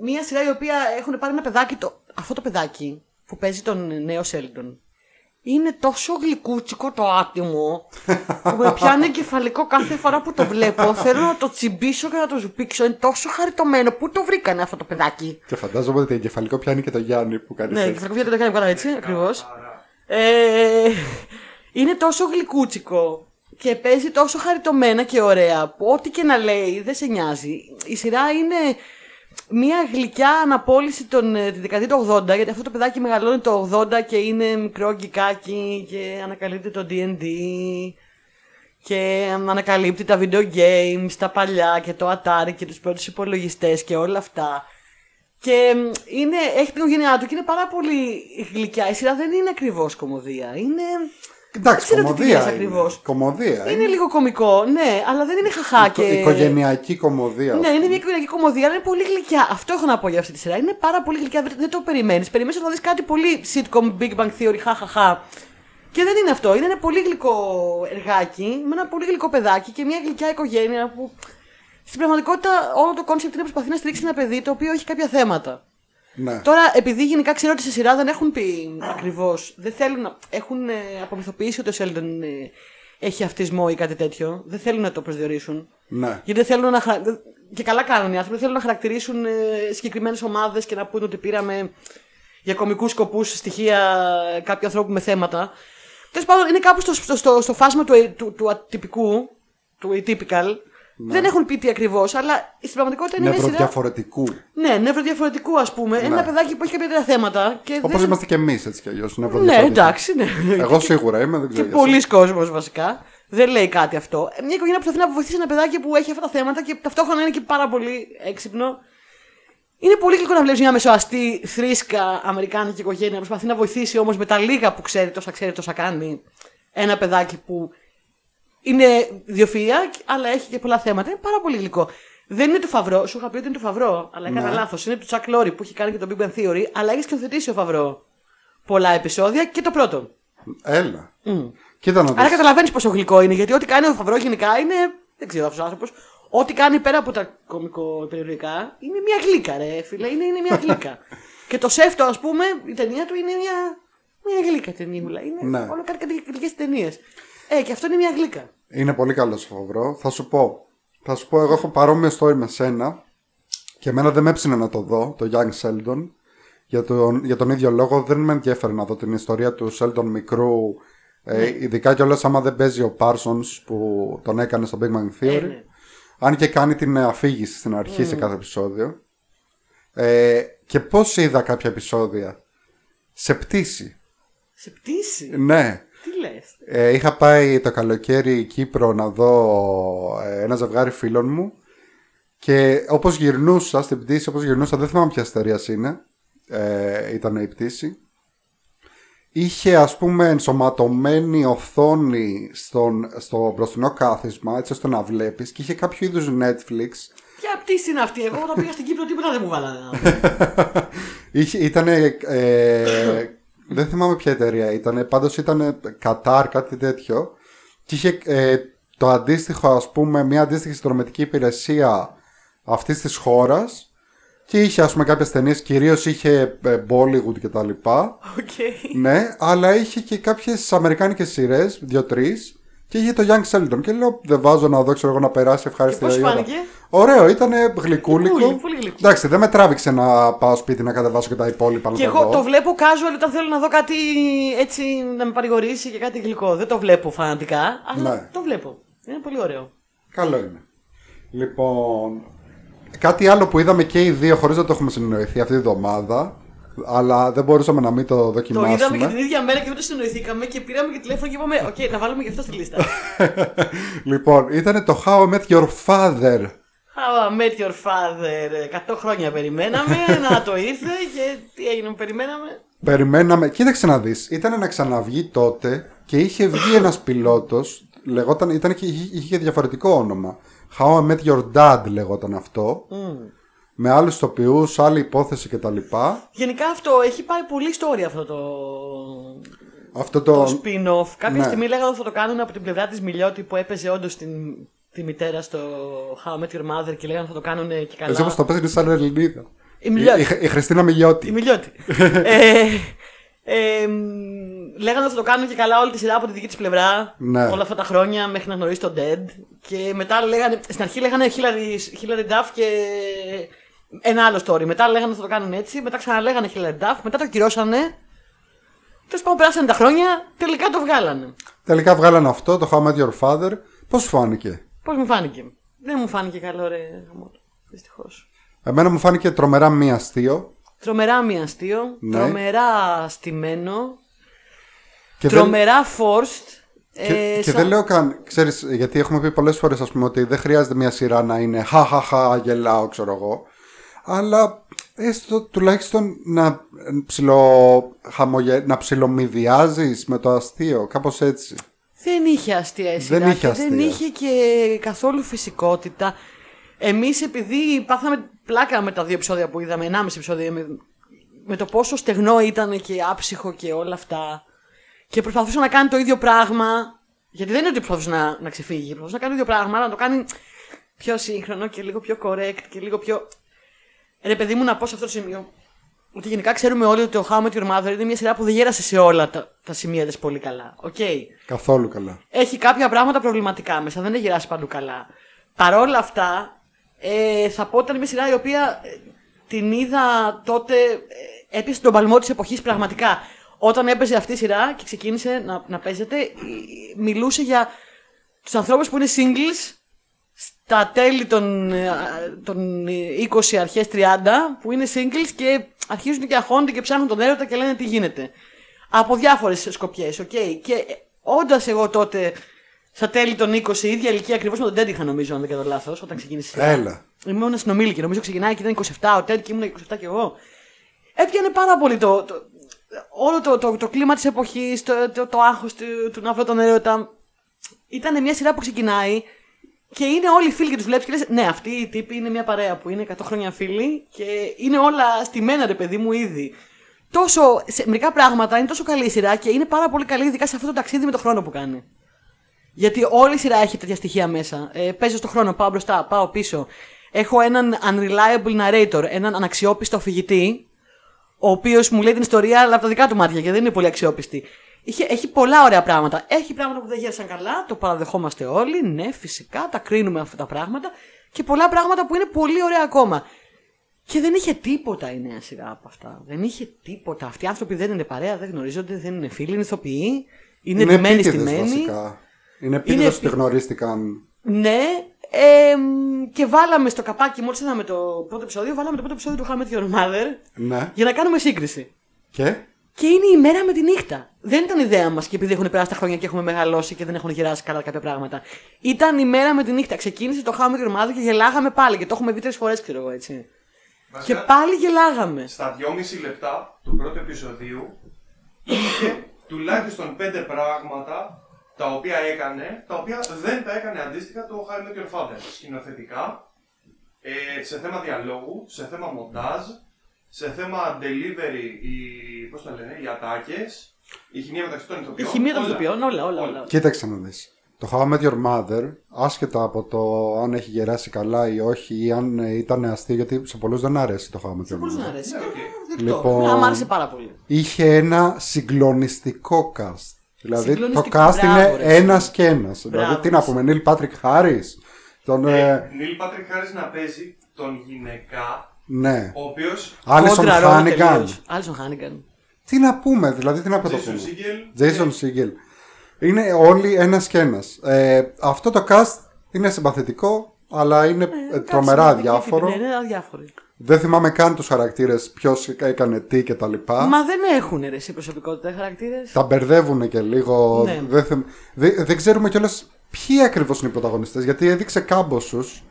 μια σειρά η οποία έχουν πάρει ένα παιδάκι, το, αυτό το παιδάκι που παίζει τον νέο Σέλντον. Είναι τόσο γλυκούτσικο το άτιμο που με πιάνει εγκεφαλικό κάθε φορά που το βλέπω. Θέλω να το τσιμπήσω και να το ζουπίξω. Είναι τόσο χαριτωμένο. Πού το βρήκανε αυτό το παιδάκι; Και φαντάζομαι ότι το εγκεφαλικό πιάνει και το Γιάννη που κάνει Ναι, σεξ. εγκεφαλικό πιάνει το κάνει πάρα έτσι, ακριβώς. Ε, είναι τόσο γλυκούτσικο και παίζει τόσο χαριτωμένα και ωραία που ό,τι και να λέει δεν σε νοιάζει. Η σειρά είναι μια γλυκιά αναπόλυση των, ε, τη δεκαετία του 80 γιατί αυτό το παιδάκι μεγαλώνει το 80 και είναι μικρό γκικάκι και ανακαλύπτει το D&D και ανακαλύπτει τα video games, τα παλιά και το Atari και τους πρώτους υπολογιστές και όλα αυτά. Και μ, είναι, έχει την οικογένειά του και είναι πάρα πολύ γλυκιά. Η σειρά δεν είναι ακριβώς κομμωδία. Είναι. Εντάξει, δεν ξέρω τι κομμωδία λες είναι. ακριβώς. Κομμωδία Είναι λίγο κωμικό, ναι, αλλά δεν είναι χαχά και. Οικογενειακή κομμωδία. Ναι, είναι μια οικογενειακή κομμωδία, αλλά είναι πολύ γλυκιά. Αυτό έχω να πω για αυτή τη σειρά. Είναι πάρα πολύ γλυκιά, δεν, δεν το περιμένεις. Περιμένεις να δεις κάτι πολύ sitcom, Big Bang Theory, χαχαχά. Και δεν είναι αυτό. Είναι ένα πολύ γλυκό εργάκι, με ένα πολύ γλυκό παιδάκι και μια γλυκιά οικογένεια που. Στην πραγματικότητα, όλο το κόνσεπτ είναι προσπαθεί να στηρίξει ένα παιδί το οποίο έχει κάποια θέματα. Ναι. Τώρα, επειδή γενικά ξέρω ότι σε σειρά δεν έχουν πει ακριβώς, δεν θέλουν να. έχουν ε, απομυθοποιήσει ότι ο Σέλντον ε, έχει αυτισμό ή κάτι τέτοιο. Δεν θέλουν να το προσδιορίσουν. ναι. Γιατί δεν θέλουν να. χαρα- Και καλά κάνουν οι άνθρωποι. Δεν θέλουν να χαρακτηρίσουν συγκεκριμένες ομάδες και να πούνε ότι πήραμε για κομικούς σκοπούς στοιχεία κάποιου ανθρώπου με θέματα. Τέλος πάντων, είναι κάπου στο, στο, στο, στο φάσμα του, του, του ατυπικού, του atypical. Δεν έχουν πει τι ακριβώς, αλλά στην πραγματικότητα είναι μια σειρά. Νευροδιαφορετικού. Ναι, νευροδιαφορετικού ας πούμε. Είναι ένα παιδάκι που έχει κάποια τέτοια θέματα. Και Όπως δεν... είμαστε και εμείς έτσι κι αλλιώς. Ναι, εντάξει, ναι. Εγώ σίγουρα είμαι, δεν και ξέρω. για εσένα. πολλοί κόσμος βασικά. Δεν λέει κάτι αυτό. Ε, Μια οικογένεια που προσπαθεί να βοηθήσει ένα παιδάκι που έχει αυτά τα θέματα και ταυτόχρονα είναι και πάρα πολύ έξυπνο. Είναι πολύ γλυκό να βλέπεις μια μεσοαστή, θρήσκα Αμερικάνικη οικογένεια που προσπαθεί να βοηθήσει όμως με τα λίγα που ξέρει, τόσα ξέρει, τόσα κάνει. Ένα παιδάκι που είναι διοφυΐα, αλλά έχει και πολλά θέματα. Είναι πάρα πολύ γλυκό. Δεν είναι του Φαβρό, σου είχα πει ότι είναι του Φαβρό, αλλά έκανα Ναι. λάθος. Είναι του Τσακ Λόρι που έχει κάνει και το Big Bang Theory, αλλά έχεις σκηνοθετήσει ο Φαβρό πολλά επεισόδια και το πρώτο. Έλα. Κοίτα να Άρα δεις. καταλαβαίνεις πόσο γλυκό είναι, γιατί ό,τι κάνει ο Φαβρό γενικά είναι. Δεν ξέρω αυτός ο άνθρωπος. Ό,τι κάνει πέρα από τα κομικο-περιοδικά είναι μια γλύκα, ρε φίλε. Είναι, είναι μια γλύκα. και το Σέφτο, ας πούμε, η ταινία του είναι μια, μια γλύκα ταινίουλα. Είναι Ναι. όλο κάτι κάτι γλυκές ταινίες. Ε, και αυτό είναι μια γλύκα. Είναι πολύ καλό ο Φαβρό. Θα σου πω. Θα σου πω, εγώ έχω παρόμοιο story με σένα. Και εμένα δεν με έψινε να το δω, το Young Sheldon. Για τον, για τον ίδιο λόγο δεν με ενδιαφέρει να δω την ιστορία του Sheldon μικρού. Ε, ειδικά κιόλας άμα δεν παίζει ο Parsons που τον έκανε στο Big Bang Theory. Ε, ναι. Αν και κάνει την αφήγηση στην αρχή σε κάθε επεισόδιο. Ε, και πώς είδα κάποια επεισόδια. Σε πτήση. Σε πτήση. Ναι. Τι λες. Ε, είχα πάει το καλοκαίρι Κύπρο να δω ε, ένα ζευγάρι φίλων μου και όπως γυρνούσα στην πτήση, όπως γυρνούσα, δεν θυμάμαι ποια εταιρεία είναι, ε, ήταν η πτήση, είχε ας πούμε ενσωματωμένη οθόνη στον, στο μπροστινό κάθισμα έτσι ώστε να βλέπεις και είχε κάποιο είδους Netflix Και απ' είναι αυτή; Εγώ όταν πήγα στην Κύπρο τίποτα δεν μου βάλανε. Είχε, ήτανε, ε, δεν θυμάμαι ποια εταιρεία ήταν, πάντως ήταν Qatar, κάτι τέτοιο. Και είχε ε, το αντίστοιχο, ας πούμε, μια αντίστοιχη συνδρομητική υπηρεσία αυτής της χώρας. Και είχε, ας πούμε, κάποιες ταινίες, κυρίως είχε ε, Bollywood και τα λοιπά. Οκ. Ναι, αλλά είχε και κάποιες αμερικάνικες σειρές, δύο-τρεις. Και είχε το Young Sheldon. Και λέω, δεν βάζω να δω, ξέρω εγώ, να περάσει ευχάριστη Και πώς η ώρα. φάνηκε; Ωραίο, ήταν γλυκούλικο. Γλυκούλη, πολύ γλυκούλη. Εντάξει, δεν με τράβηξε να πάω σπίτι να κατεβάσω και τα υπόλοιπα. να Και τα εγώ δω. το βλέπω casual όταν θέλω να δω κάτι έτσι να με παρηγορήσει και κάτι γλυκό. Δεν το βλέπω φανατικά, αλλά Ναι. το βλέπω. Είναι πολύ ωραίο. Καλό είναι. Λοιπόν, κάτι άλλο που είδαμε και οι δύο χωρίς να το έχουμε συνεννοηθεί αυτή τη βδομάδα, αλλά δεν μπορούσαμε να μην το Το δοκιμάσουμε. είδαμε και την ίδια μέρα και δεν το συνεννοηθήκαμε και πήραμε και τηλέφωνο και είπαμε: Οκ, να βάλουμε και αυτό στη λίστα. Λοιπόν, ήταν το How I Met Your Father. How I met your father. 100 χρόνια περιμέναμε να το ήρθε και τι έγινε που περιμέναμε. Περιμέναμε, κοίταξε να δεις, ήταν να ξαναβγεί τότε και είχε βγει ένας πιλότος, λεγόταν, ήταν και, είχε, είχε και διαφορετικό όνομα. How I Met Your Dad λεγόταν αυτό, με άλλους ηθοποιούς, άλλη υπόθεση κτλ. Γενικά αυτό έχει πάει πολύ story αυτό το, Αυτό το... το spin-off. Κάποια Ναι. στιγμή λέγανε ότι θα το κάνουν από την πλευρά της Μιλιώτη που έπαιζε όντως την, τη μητέρα στο How I Met Your Mother και λέγανε θα το κάνουν και καλά. Έτσι όπως το πες είναι σαν Ελληνίδα. Η Μιλιώτη. Η, η, η Χριστίνα Μιλιώτη. Η Μιλιώτη. ε, ε, μ, λέγανε ότι θα το κάνουν και καλά όλη τη σειρά από τη δική της πλευρά. Ναι. Όλα αυτά τα χρόνια μέχρι να γνωρίσει τον Dead. Και μετά λέγανε. Στην αρχή λέγανε Hillary, Hillary Duff και ένα άλλο story. Μετά λέγανε ότι θα το κάνουν έτσι. Μετά ξαναλέγανε Hillary Duff. Μετά το κυρώσανε. Τέλος πάντων, περάσανε τα χρόνια. Τελικά το βγάλανε. Τελικά βγάλανε αυτό, το How I Met Your Father. Πώς σου φάνηκε; Πώς μου φάνηκε; Δεν μου φάνηκε καλό, ρε. Δυστυχώς. Εμένα μου φάνηκε τρομερά μη αστείο. Τρομερά μη αστείο. Ναι. Τρομερά στημένο. Και δεν, τρομερά forced. και, ε, και σαν- δεν λέω καν, ξέρεις, γιατί έχουμε πει πολλές φορές ας πούμε ότι δεν χρειάζεται μια σειρά να είναι χαχαχα γελάω ξέρω εγώ. Αλλά έστω τουλάχιστον να ψιλο, χαμογε... να ψιλομυδιάζεις με το αστείο, κάπως έτσι. Δεν είχε αστεία η σειρά Δεν είχε και δεν αστεία. είχε και καθόλου φυσικότητα. Εμείς επειδή πάθαμε πλάκα με τα δύο επεισόδια που είδαμε, 1,5 επεισόδια, με, με το πόσο στεγνό ήταν και άψυχο και όλα αυτά. Και προσπαθούσε να κάνει το ίδιο πράγμα. Γιατί δεν είναι ότι προσπαθούσε να, να ξεφύγει. Προσπαθούσε να κάνει το ίδιο πράγμα, αλλά να το κάνει πιο σύγχρονο και λίγο πιο correct και λίγο πιο. Ρε παιδί μου, να πω σε αυτό το σημείο. Ότι γενικά ξέρουμε όλοι ότι το How I Met Your Mother είναι μια σειρά που δεν γέρασε σε όλα τα, τα σημεία της πολύ καλά. Οκ; Καθόλου καλά. Έχει κάποια πράγματα προβληματικά μέσα, δεν έχει γεράσει παντού καλά. Παρόλα αυτά, ε, θα πω ότι ήταν μια σειρά η οποία ε, την είδα τότε, ε, έπιασε τον παλμό της εποχής πραγματικά. Όταν έπαιζε αυτή η σειρά και ξεκίνησε να, να παίζεται, ε, μιλούσε για τους ανθρώπους που είναι singles στα τέλη των, ε, των 20 αρχές 30 που είναι singles και αρχίζουν και αγχώνονται και ψάχνουν τον έρωτα και λένε τι γίνεται. Από διάφορες σκοπιές, οκ. Και όντας εγώ τότε στα τέλη των 20, η ίδια ηλικία ακριβώς με τον Τέντ είχα νομίζω, αν δεν κάνω λάθος, όταν ξεκίνησε η σειρά. Έλα. Ήμουν συνομήλικη, νομίζω ξεκινάει και ήταν 27 ο Τέντ και ήμουν 27 κι εγώ. Έπιανε πάρα πολύ το, το- όλο το, το, το κλίμα της εποχής, το, το, το άγχος του, του να βρω τον έρωτα. Ήταν μια σειρά που ξεκινάει και είναι όλοι φίλοι και τους βλέπεις και λες: Ναι, αυτή η τύπη είναι μια παρέα που είναι 100 χρόνια φίλοι και είναι όλα στημένα, ρε παιδί μου, ήδη. Τόσο, σε μερικά πράγματα είναι τόσο καλή η σειρά και είναι πάρα πολύ καλή, ειδικά σε αυτό το ταξίδι με το χρόνο που κάνει. Γιατί όλη η σειρά έχει τέτοια στοιχεία μέσα. Ε, παίζω στο χρόνο, πάω μπροστά, πάω πίσω. Έχω έναν unreliable narrator, έναν αναξιόπιστο αφηγητή, ο οποίος μου λέει την ιστορία, αλλά από τα δικά του μάτια και δεν είναι πολύ αξιόπιστη. Είχε, έχει πολλά ωραία πράγματα. Έχει πράγματα που δεν γέρασαν καλά, το παραδεχόμαστε όλοι. Ναι, φυσικά, τα κρίνουμε αυτά τα πράγματα. Και πολλά πράγματα που είναι πολύ ωραία ακόμα. Και δεν είχε τίποτα η νέα σειρά από αυτά. Δεν είχε τίποτα. Αυτοί οι άνθρωποι δεν είναι παρέα, δεν γνωρίζονται, δεν είναι φίλοι, είναι ηθοποιοί. Είναι, Είναι εντυμένοι επίτηδες στημένοι. βασικά. Είναι επίτηδες επί- ότι γνωρίστηκαν. Ναι, ε, και βάλαμε στο καπάκι, μόλις είδαμε το πρώτο επεισόδιο, βάλαμε το πρώτο επεισόδιο του How I Met Your Mother Ναι. για να κάνουμε σύγκριση. Και; Και είναι η μέρα με τη νύχτα. Δεν ήταν ιδέα μας και επειδή έχουν περάσει τα χρόνια και έχουμε μεγαλώσει και δεν έχουν γεράσει καλά κάποια πράγματα. Ήταν η μέρα με τη νύχτα. Ξεκίνησε το How I Met Your Mother και γελάγαμε πάλι και το έχουμε δει τρεις φορές, ξέρω εγώ έτσι. Και Βασικά, πάλι γελάγαμε. Στα 2,5 λεπτά του πρώτου επεισοδίου είχε τουλάχιστον πέντε πράγματα τα οποία έκανε, τα οποία δεν τα έκανε αντίστοιχα το How I Met Your Father. Σκηνοθετικά, ε, σε θέμα διαλόγου, σε θέμα μοντάζ, σε θέμα delivery, οι, πώς τα λένε, οι ατάκες, η χημεία μεταξύ των Η ηθοποιών. χημεία των όλα. ηθοποιών, όλα, όλα. όλα. Κοίταξε να δεις. Το How I Met Your Mother, άσχετα από το αν έχει γεράσει καλά ή όχι, ή αν ε, ήταν αστείο, γιατί σε πολλούς δεν αρέσει το How I Met Your Πώς να Mother. αρέσει. Ναι, οκ. Δεκτό. Λοιπόν- Ναι, μ' άρεσε πάρα πολύ. Είχε ένα συγκλονιστικό cast. Δηλαδή το Συγκλονιστικό, cast μπράβο, είναι ρε, ένας και ένας. Δηλαδή Μπράβο, τι να ρε. πούμε, Νίλ Πάτρικ Χάρις. Τον, ε, Νίλ Πάτρικ Χάρις να παίζει τον γυναικά, ναι. ο οποίος Άλισον Κόντρα ρόλο Χάνιγκαν. τελείως. Άλισον Χάνιγκαν. Τι να πούμε, δηλαδή τι να πούμε. Jason Segel, Jason Segel. Είναι όλοι ένας και ένας. Ε, αυτό το cast είναι συμπαθητικό, αλλά είναι ε, τρομερά Κάτσε, αδιάφορο. Ναι, είναι αδιάφορο. Δεν θυμάμαι καν τους χαρακτήρες, ποιος έκανε τι και τα λοιπά. Μα δεν έχουν ρε εσύ προσωπικότητα οι χαρακτήρες. Τα μπερδεύουν και λίγο. Ναι. Δεν, θυμ- δεν- δεν ξέρουμε κιόλας ποιοι ακριβώς είναι οι πρωταγωνιστές, γιατί έδειξε κάμποσους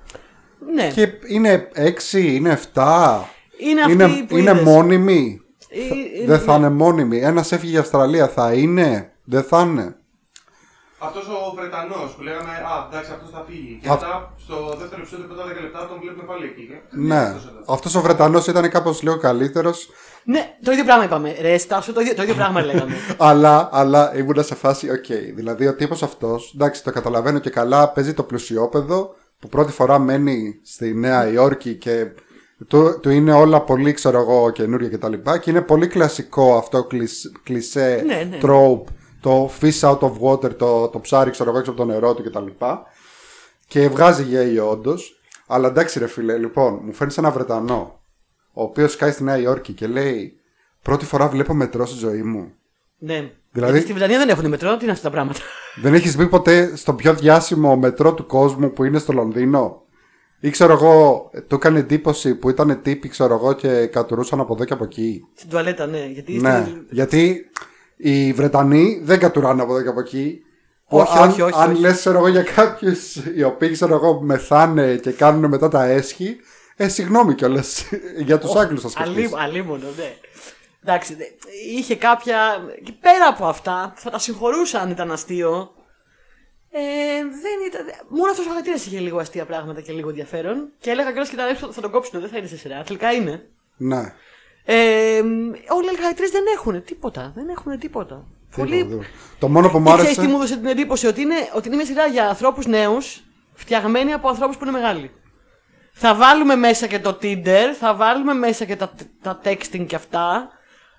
Ναι. και είναι 6, είναι 7. Είναι αυτοί είναι, που είναι είδες. μόνιμοι. Ε, Θα- ε, δεν ναι. θα είναι μόνιμοι. Ένας έφυγε για Αυστραλία, θα είναι; Δεν θα είναι; αυτός ο Βρετανός που λέγαμε «Α, εντάξει, αυτός θα φύγει». Και Α- μετά στο δεύτερο επεισόδιο μετά 10 λεπτά τον βλέπουμε πάλι εκεί. Ε, Ναι. αυτός εδώ. Αυτός ο Βρετανός ήταν κάπως λίγο καλύτερος Ναι, το ίδιο πράγμα είπαμε. Ρε, Στάσο, το ίδιο, το ίδιο πράγμα λέγαμε. Αλλά, αλλά ήμουν σε φάση, οκ. Δηλαδή ο τύπος αυτός, εντάξει, το καταλαβαίνω και καλά, παίζει το πλουσιόπεδο που πρώτη φορά μένει στη Νέα Υόρκη και του, του είναι όλα πολύ, ξέρω εγώ, καινούργια και τα λοιπά. Και είναι πολύ κλασικό αυτό κλισ, κλισέ, Ναι, ναι. trope, το fish out of water, το, το ψάρι, ξέρω εγώ, έξω από το νερό του και τα λοιπά. Και βγάζει γέη όντως. Αλλά εντάξει ρε φίλε, λοιπόν, μου φέρνεις ένα Βρετανό, ο οποίος σκάει στη Νέα Υόρκη και λέει Πρώτη φορά βλέπω μετρό στη ζωή μου. ναι. Δηλαδή- Γιατί στη Βρετανία δεν έχουν μετρό, τι είναι αυτά τα πράγματα; Δεν έχεις μπει ποτέ στο πιο διάσημο μετρό του κόσμου που είναι στο Λονδίνο; Ή ξέρω εγώ, του έκανε εντύπωση που ήταν τύποι, ξέρω εγώ, και κατουρούσαν από εδώ και από εκεί. Στην τουαλέτα, ναι. Γιατί Ναι, στην- γιατί οι Βρετανοί δεν κατουράνε από εδώ και από εκεί. Όχι, αν, όχι, όχι, Αν όχι. λες, ξέρω εγώ, για κάποιους οι οποίοι, ξέρω εγώ, μεθάνε και κάνουν μετά τα έσχη, ε, συγγνώμη κιόλας για τους Άγγλους θα σκεφτείς. Αλή, αλίμονο, ναι. Εντάξει, δε- είχε κάποια. και πέρα από αυτά, θα τα συγχωρούσα αν ήταν αστείο. Ε, δεν ήταν. Μόνο αυτός ο χαρακτήρας είχε λίγο αστεία πράγματα και λίγο ενδιαφέρον. Και έλεγα κιόλας και τα θα, θα τον κόψουν, δεν θα είναι σε σειρά. Τελικά είναι. Ναι. Ε, όλοι οι χαρακτήρες δεν έχουν τίποτα. Δεν έχουν τίποτα. Πολύ. Τίποτα, τίποτα. Το μόνο που μου Και ξέρεις άρεσε. τι μου έδωσε την εντύπωση, ότι είναι, ότι είναι μια σειρά για ανθρώπους νέους, φτιαγμένη από ανθρώπους που είναι μεγάλοι. Θα βάλουμε μέσα και το Tinder, θα βάλουμε μέσα και τα, τα texting και αυτά,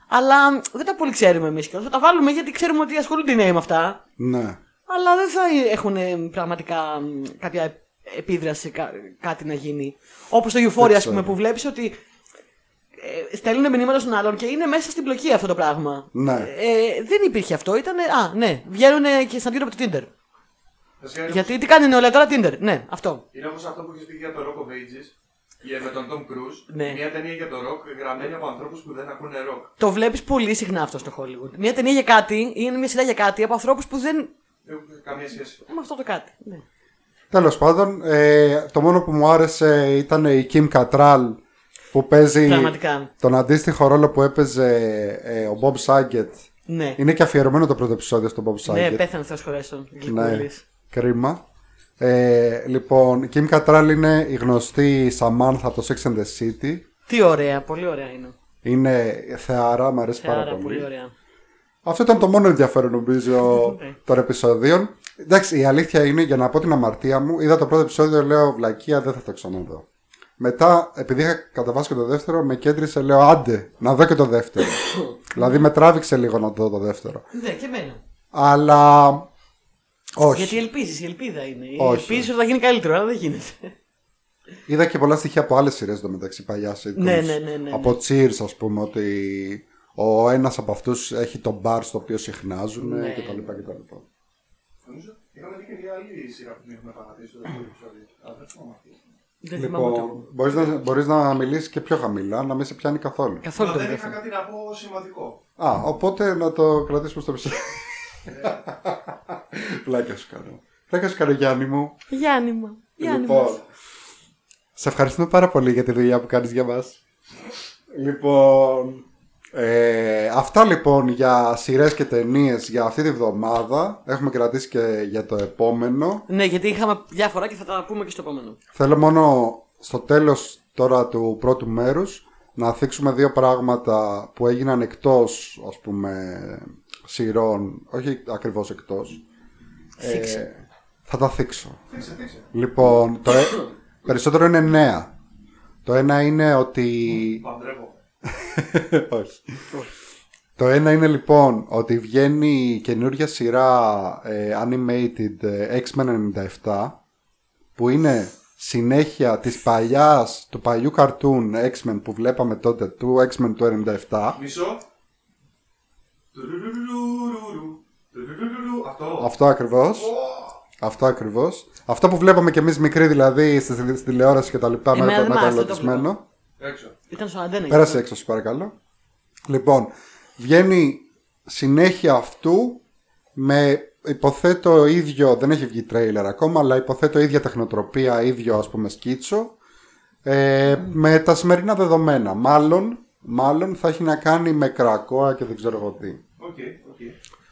αλλά δεν τα πολύ ξέρουμε εμείς και Θα τα βάλουμε γιατί ξέρουμε ότι ασχολούνται οι νέοι με αυτά, Ναι. Αλλά δεν θα έχουν ε, πραγματικά μ, κάποια επίδραση, κα- κάτι να γίνει. Όπως το Euphoria, Δεν α πούμε, ξέρω. που βλέπεις ότι ε, στέλνουν μηνύματα στον άλλον και είναι μέσα στην πλοκή αυτό το πράγμα. Ναι. Ε, δεν υπήρχε αυτό. Ήταν. Α, ναι, βγαίνουν και συναντιόνται από το Tinder. Βασικά είναι Γιατί τι κάνει η νεολαία τώρα Tinder; Ναι, αυτό. Είναι όπως αυτό που έχεις πει για το Rock of Ages για- με τον Tom Cruise. Ναι. Μια ταινία για το rock γραμμένη από ανθρώπους που δεν ακούνε rock. Το βλέπεις πολύ συχνά αυτό στο Hollywood. Μια ταινία για κάτι είναι μια σειρά για κάτι από ανθρώπους που δεν. Δεν έχουν καμία σχέση. με αυτό το κάτι. Ναι. Τέλος πάντων, ε, το μόνο που μου άρεσε ήταν η Kim Cattrall που παίζει Πραγματικά. τον αντίστοιχο ρόλο που έπαιζε ε, ο Bob Saget. Ναι, Είναι και αφιερωμένο το πρώτο επεισόδιο στον Bob ναι Saget. πέθανε Θεό χωρέσεων. Ναι, κρίμα. Ε, λοιπόν, η Kim Cattrall είναι η γνωστή Samantha από το Sex and the City. Τι ωραία, πολύ ωραία είναι. Είναι θεάρα, μου αρέσει πάρα Άρα, πολύ. πολύ ωραία. Αυτό ήταν το μόνο ενδιαφέρον νομίζω Ναι. των επεισοδίων. Εντάξει, η αλήθεια είναι, για να πω την αμαρτία μου, είδα το πρώτο επεισόδιο, λέω βλακεία, δεν θα το ξαναδώ. Μετά, επειδή είχα κατεβάσει και το δεύτερο, με κέντρισε, λέω άντε, να δω και το δεύτερο. δηλαδή με τράβηξε λίγο να δω το δεύτερο. Ναι, και εμένα. Αλλά. Όχι. Γιατί ελπίζεις, η ελπίδα είναι. Όχι. Ελπίζεις ότι θα γίνει καλύτερο, αλλά δεν γίνεται. Είδα και πολλά στοιχεία από άλλες σειρές εδώ μεταξύ παλιά sitcoms. Ναι, ναι, ναι, ναι, Από Cheers, ας πούμε, ότι ο ένας από αυτούς έχει το μπαρ στο οποίο συχνάζουν Ναι. κτλ. κτλ. Νομίζω είχαμε δει και μια άλλη σειρά που την έχουμε παρατήσει στο δεύτερο επεισόδιο. Αλλά δεν θυμάμαι αυτή. Δεν θυμάμαι ούτε εγώ. Λοιπόν, μπορείς να, μπορείς να μιλήσεις και πιο χαμηλά, να μην σε πιάνει καθόλου. Καθόλου Αλλά δεν δεν είχα είχα. κάτι να πω σημαντικό. Α, οπότε να το κρατήσουμε στο επεισόδιο. Πλάκα σου κάνω. Πλάκα σου κάνω Γιάννη μου. Γιάννη μου. Γιάννη λοιπόν, μου. σε ευχαριστούμε πάρα πολύ για τη δουλειά που κάνεις για μας. Λοιπόν, Ε, αυτά λοιπόν για σειρές και ταινίες για αυτή τη βδομάδα. Έχουμε κρατήσει και για το επόμενο. Ναι, γιατί είχαμε διάφορα και θα τα πούμε και στο επόμενο. Θέλω μόνο στο τέλος τώρα του πρώτου μέρους να θίξουμε δύο πράγματα που έγιναν εκτός ας πούμε σειρών, όχι ακριβώς εκτός. Θίξε. θα τα θίξω. Θίξε, θίξε. Λοιπόν, το ε- περισσότερο είναι νέα. Το ένα είναι ότι... Παντρεύω. Όχι. Το ένα είναι λοιπόν ότι βγαίνει καινούργια σειρά ε, animated ε, X-Men 97 που είναι συνέχεια της παλιάς, του παλιού cartoon X-Men που βλέπαμε τότε, του X-Men του 97 Μισό. Τουρουρουρουρουρου. Τουρουρουρουρου. Αυτό. Αυτό ακριβώς Αυτό ακριβώς Αυτό που βλέπαμε κι εμείς μικροί δηλαδή στη, στη τηλεόραση και τα λοιπά Εμένα με, δεν το- με μ' το άρεσε, δεν το αλλοτισμένο Έξω. Ήταν στον αντένα. Πέρασε έξω, σε παρακαλώ. Λοιπόν, βγαίνει συνέχεια αυτού με υποθέτω ίδιο, δεν έχει βγει τρέιλερ ακόμα, αλλά υποθέτω ίδια τεχνοτροπία, ίδιο ας πούμε σκίτσο, ε, με τα σημερινά δεδομένα. Μάλλον, μάλλον θα έχει να κάνει με Krakoa και δεν ξέρω εγώ τι. OK, OK.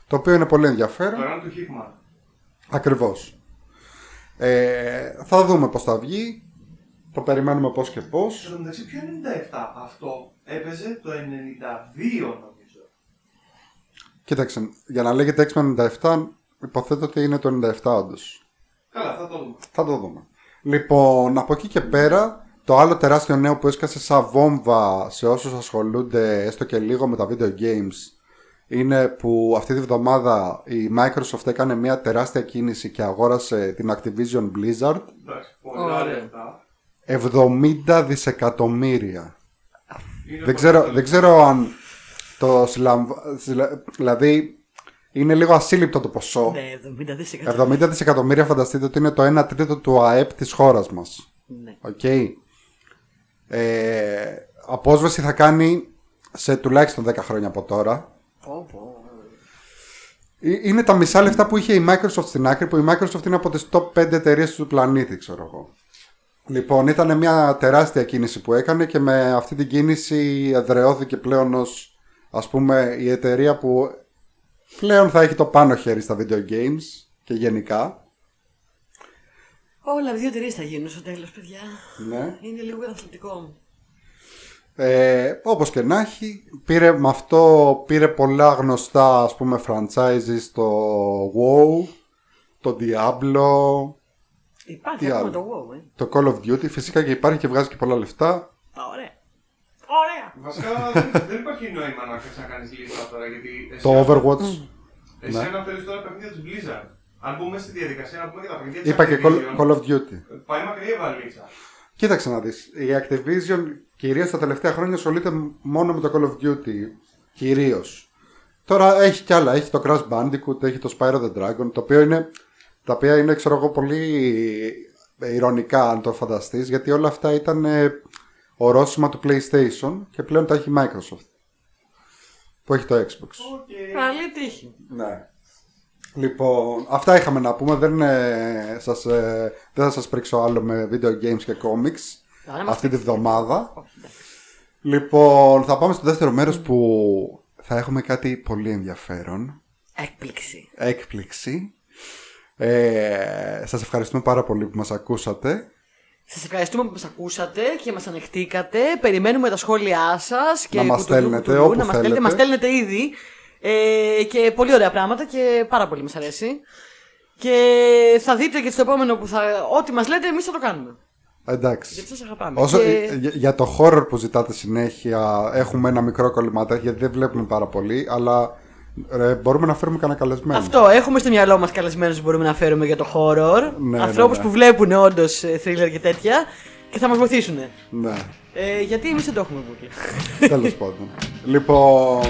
Το οποίο είναι πολύ ενδιαφέρον. Το run του Hickman. Ακριβώς. Ε, θα δούμε πώς θα βγει. Το περιμένουμε πώς και πώς. Στο μεταξύ, ποιο 97 αυτό; Έπαιζε το 92 νομίζω. Κοίταξε, για να λέγεται X-Men 97, υποθέτω ότι είναι το 97 όντως. Καλά, θα το δούμε. Θα το δούμε. Λοιπόν, από εκεί και πέρα, το άλλο τεράστιο νέο που έσκασε σαν βόμβα σε όσους ασχολούνται έστω και λίγο με τα video games είναι που αυτή τη βδομάδα η Microsoft έκανε μια τεράστια κίνηση και αγόρασε την Activision Blizzard Εντάξει, πολλά Ωραία. Λεφτά. 70 δισεκατομμύρια. Είναι Δεν πολύ ξέρω, καλό. δεν ξέρω αν το συλλαμβα... συλλα- Δηλαδή, είναι λίγο ασύλληπτο το ποσό. Ναι, 70 δισεκατομμύρια. 70 δισεκατομμύρια φανταστείτε ότι είναι το 1 τρίτο του ΑΕΠ της χώρας μας. Ναι. Οκ. Ε, απόσβεση θα κάνει σε τουλάχιστον 10 χρόνια από τώρα. Πω, πω. Ε, Είναι τα μισά λεφτά που είχε η Microsoft στην άκρη, που η Microsoft είναι από τις top 5 εταιρείες του πλανήτη, ξέρω εγώ. Λοιπόν, ήταν μια τεράστια κίνηση που έκανε και με αυτή την κίνηση εδρεώθηκε πλέον ως, ας πούμε, η εταιρεία που πλέον θα έχει το πάνω χέρι στα video games και γενικά. Όλα δύο εταιρείε θα γίνουν στο τέλος, παιδιά. Ναι. Είναι λίγο αθλητικό. Ε, όπως και να έχει, πήρε, με αυτό πήρε πολλά γνωστά ας πούμε franchises το WoW, το Diablo, Υπάρχει Τι ακόμα άλλο; το WoW, ε. το Call of Duty, φυσικά και υπάρχει και βγάζει και πολλά λεφτά. Α, ωραία. Ωραία. Βασικά δεν, δεν υπάρχει νόημα να αρχίσεις να κάνεις λίστα τώρα γιατί. Εσύ, Το Overwatch. Εσύ ναι. αναφέρει τώρα παιχνίδια της Blizzard. Αν μπούμε στη διαδικασία να πούμε και τα παιχνίδια της Είπα και Call, Activision, Call of Duty. Πάει μακριά η βαλίτσα. Κοίταξε να δεις, η Activision κυρίως τα τελευταία χρόνια ασχολείται μόνο με το Call of Duty. Κυρίως. Τώρα έχει κι άλλα, έχει το Crash Bandicoot, έχει το Spyro the Dragon, το οποίο είναι, τα οποία είναι ξέρω εγώ πολύ ηρωνικά αν το φανταστείς, γιατί όλα αυτά ήταν ε, ορόσημα του PlayStation και πλέον τα έχει η Microsoft. Που έχει το Xbox. Okay. Καλή τύχη. Ναι. Λοιπόν, αυτά είχαμε να πούμε. Δεν, ε, σας, ε, δεν θα σας πρίξω άλλο με video games και comics Άρα μας αυτή τη βδομάδα. Όχι, εντάξει. Λοιπόν, θα πάμε στο δεύτερο μέρος που θα έχουμε κάτι πολύ ενδιαφέρον. Έκπληξη. Έκπληξη. Ε, σας ευχαριστούμε πάρα πολύ που μας ακούσατε. Σας ευχαριστούμε που μας ακούσατε και μας ανεχτήκατε. Περιμένουμε τα σχόλιά σας και Να μας κουτουλού, στέλνετε κουτουλού, όπου να μας στέλνετε. θέλετε. Μας στέλνετε ήδη. Ε, και πολύ ωραία πράγματα και πάρα πολύ μας αρέσει. Και θα δείτε και στο επόμενο που θα. Ό,τι μας λέτε, εμείς θα το κάνουμε. Εντάξει. Γιατί σας αγαπάμε. Όσο, Και- για, για το horror που ζητάτε συνέχεια έχουμε ένα μικρό κολληματάκι γιατί δεν βλέπουμε πάρα πολύ αλλά ε, μπορούμε να φέρουμε κανένα καλεσμένο. Αυτό, έχουμε στο μυαλό μας καλεσμένους που μπορούμε να φέρουμε για το horror. Ναι, Ανθρώπους ναι, ναι. που βλέπουν όντως thriller και τέτοια και θα μας βοηθήσουν. Ναι, Ε, γιατί εμείς δεν το έχουμε βούλει. τέλος πάντων. Λοιπόν,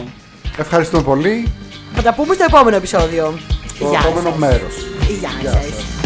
ευχαριστούμε πολύ. θα τα πούμε στο επόμενο επεισόδιο. Το Γεια επόμενο σας. μέρος. Γεια Γεια σας. σας.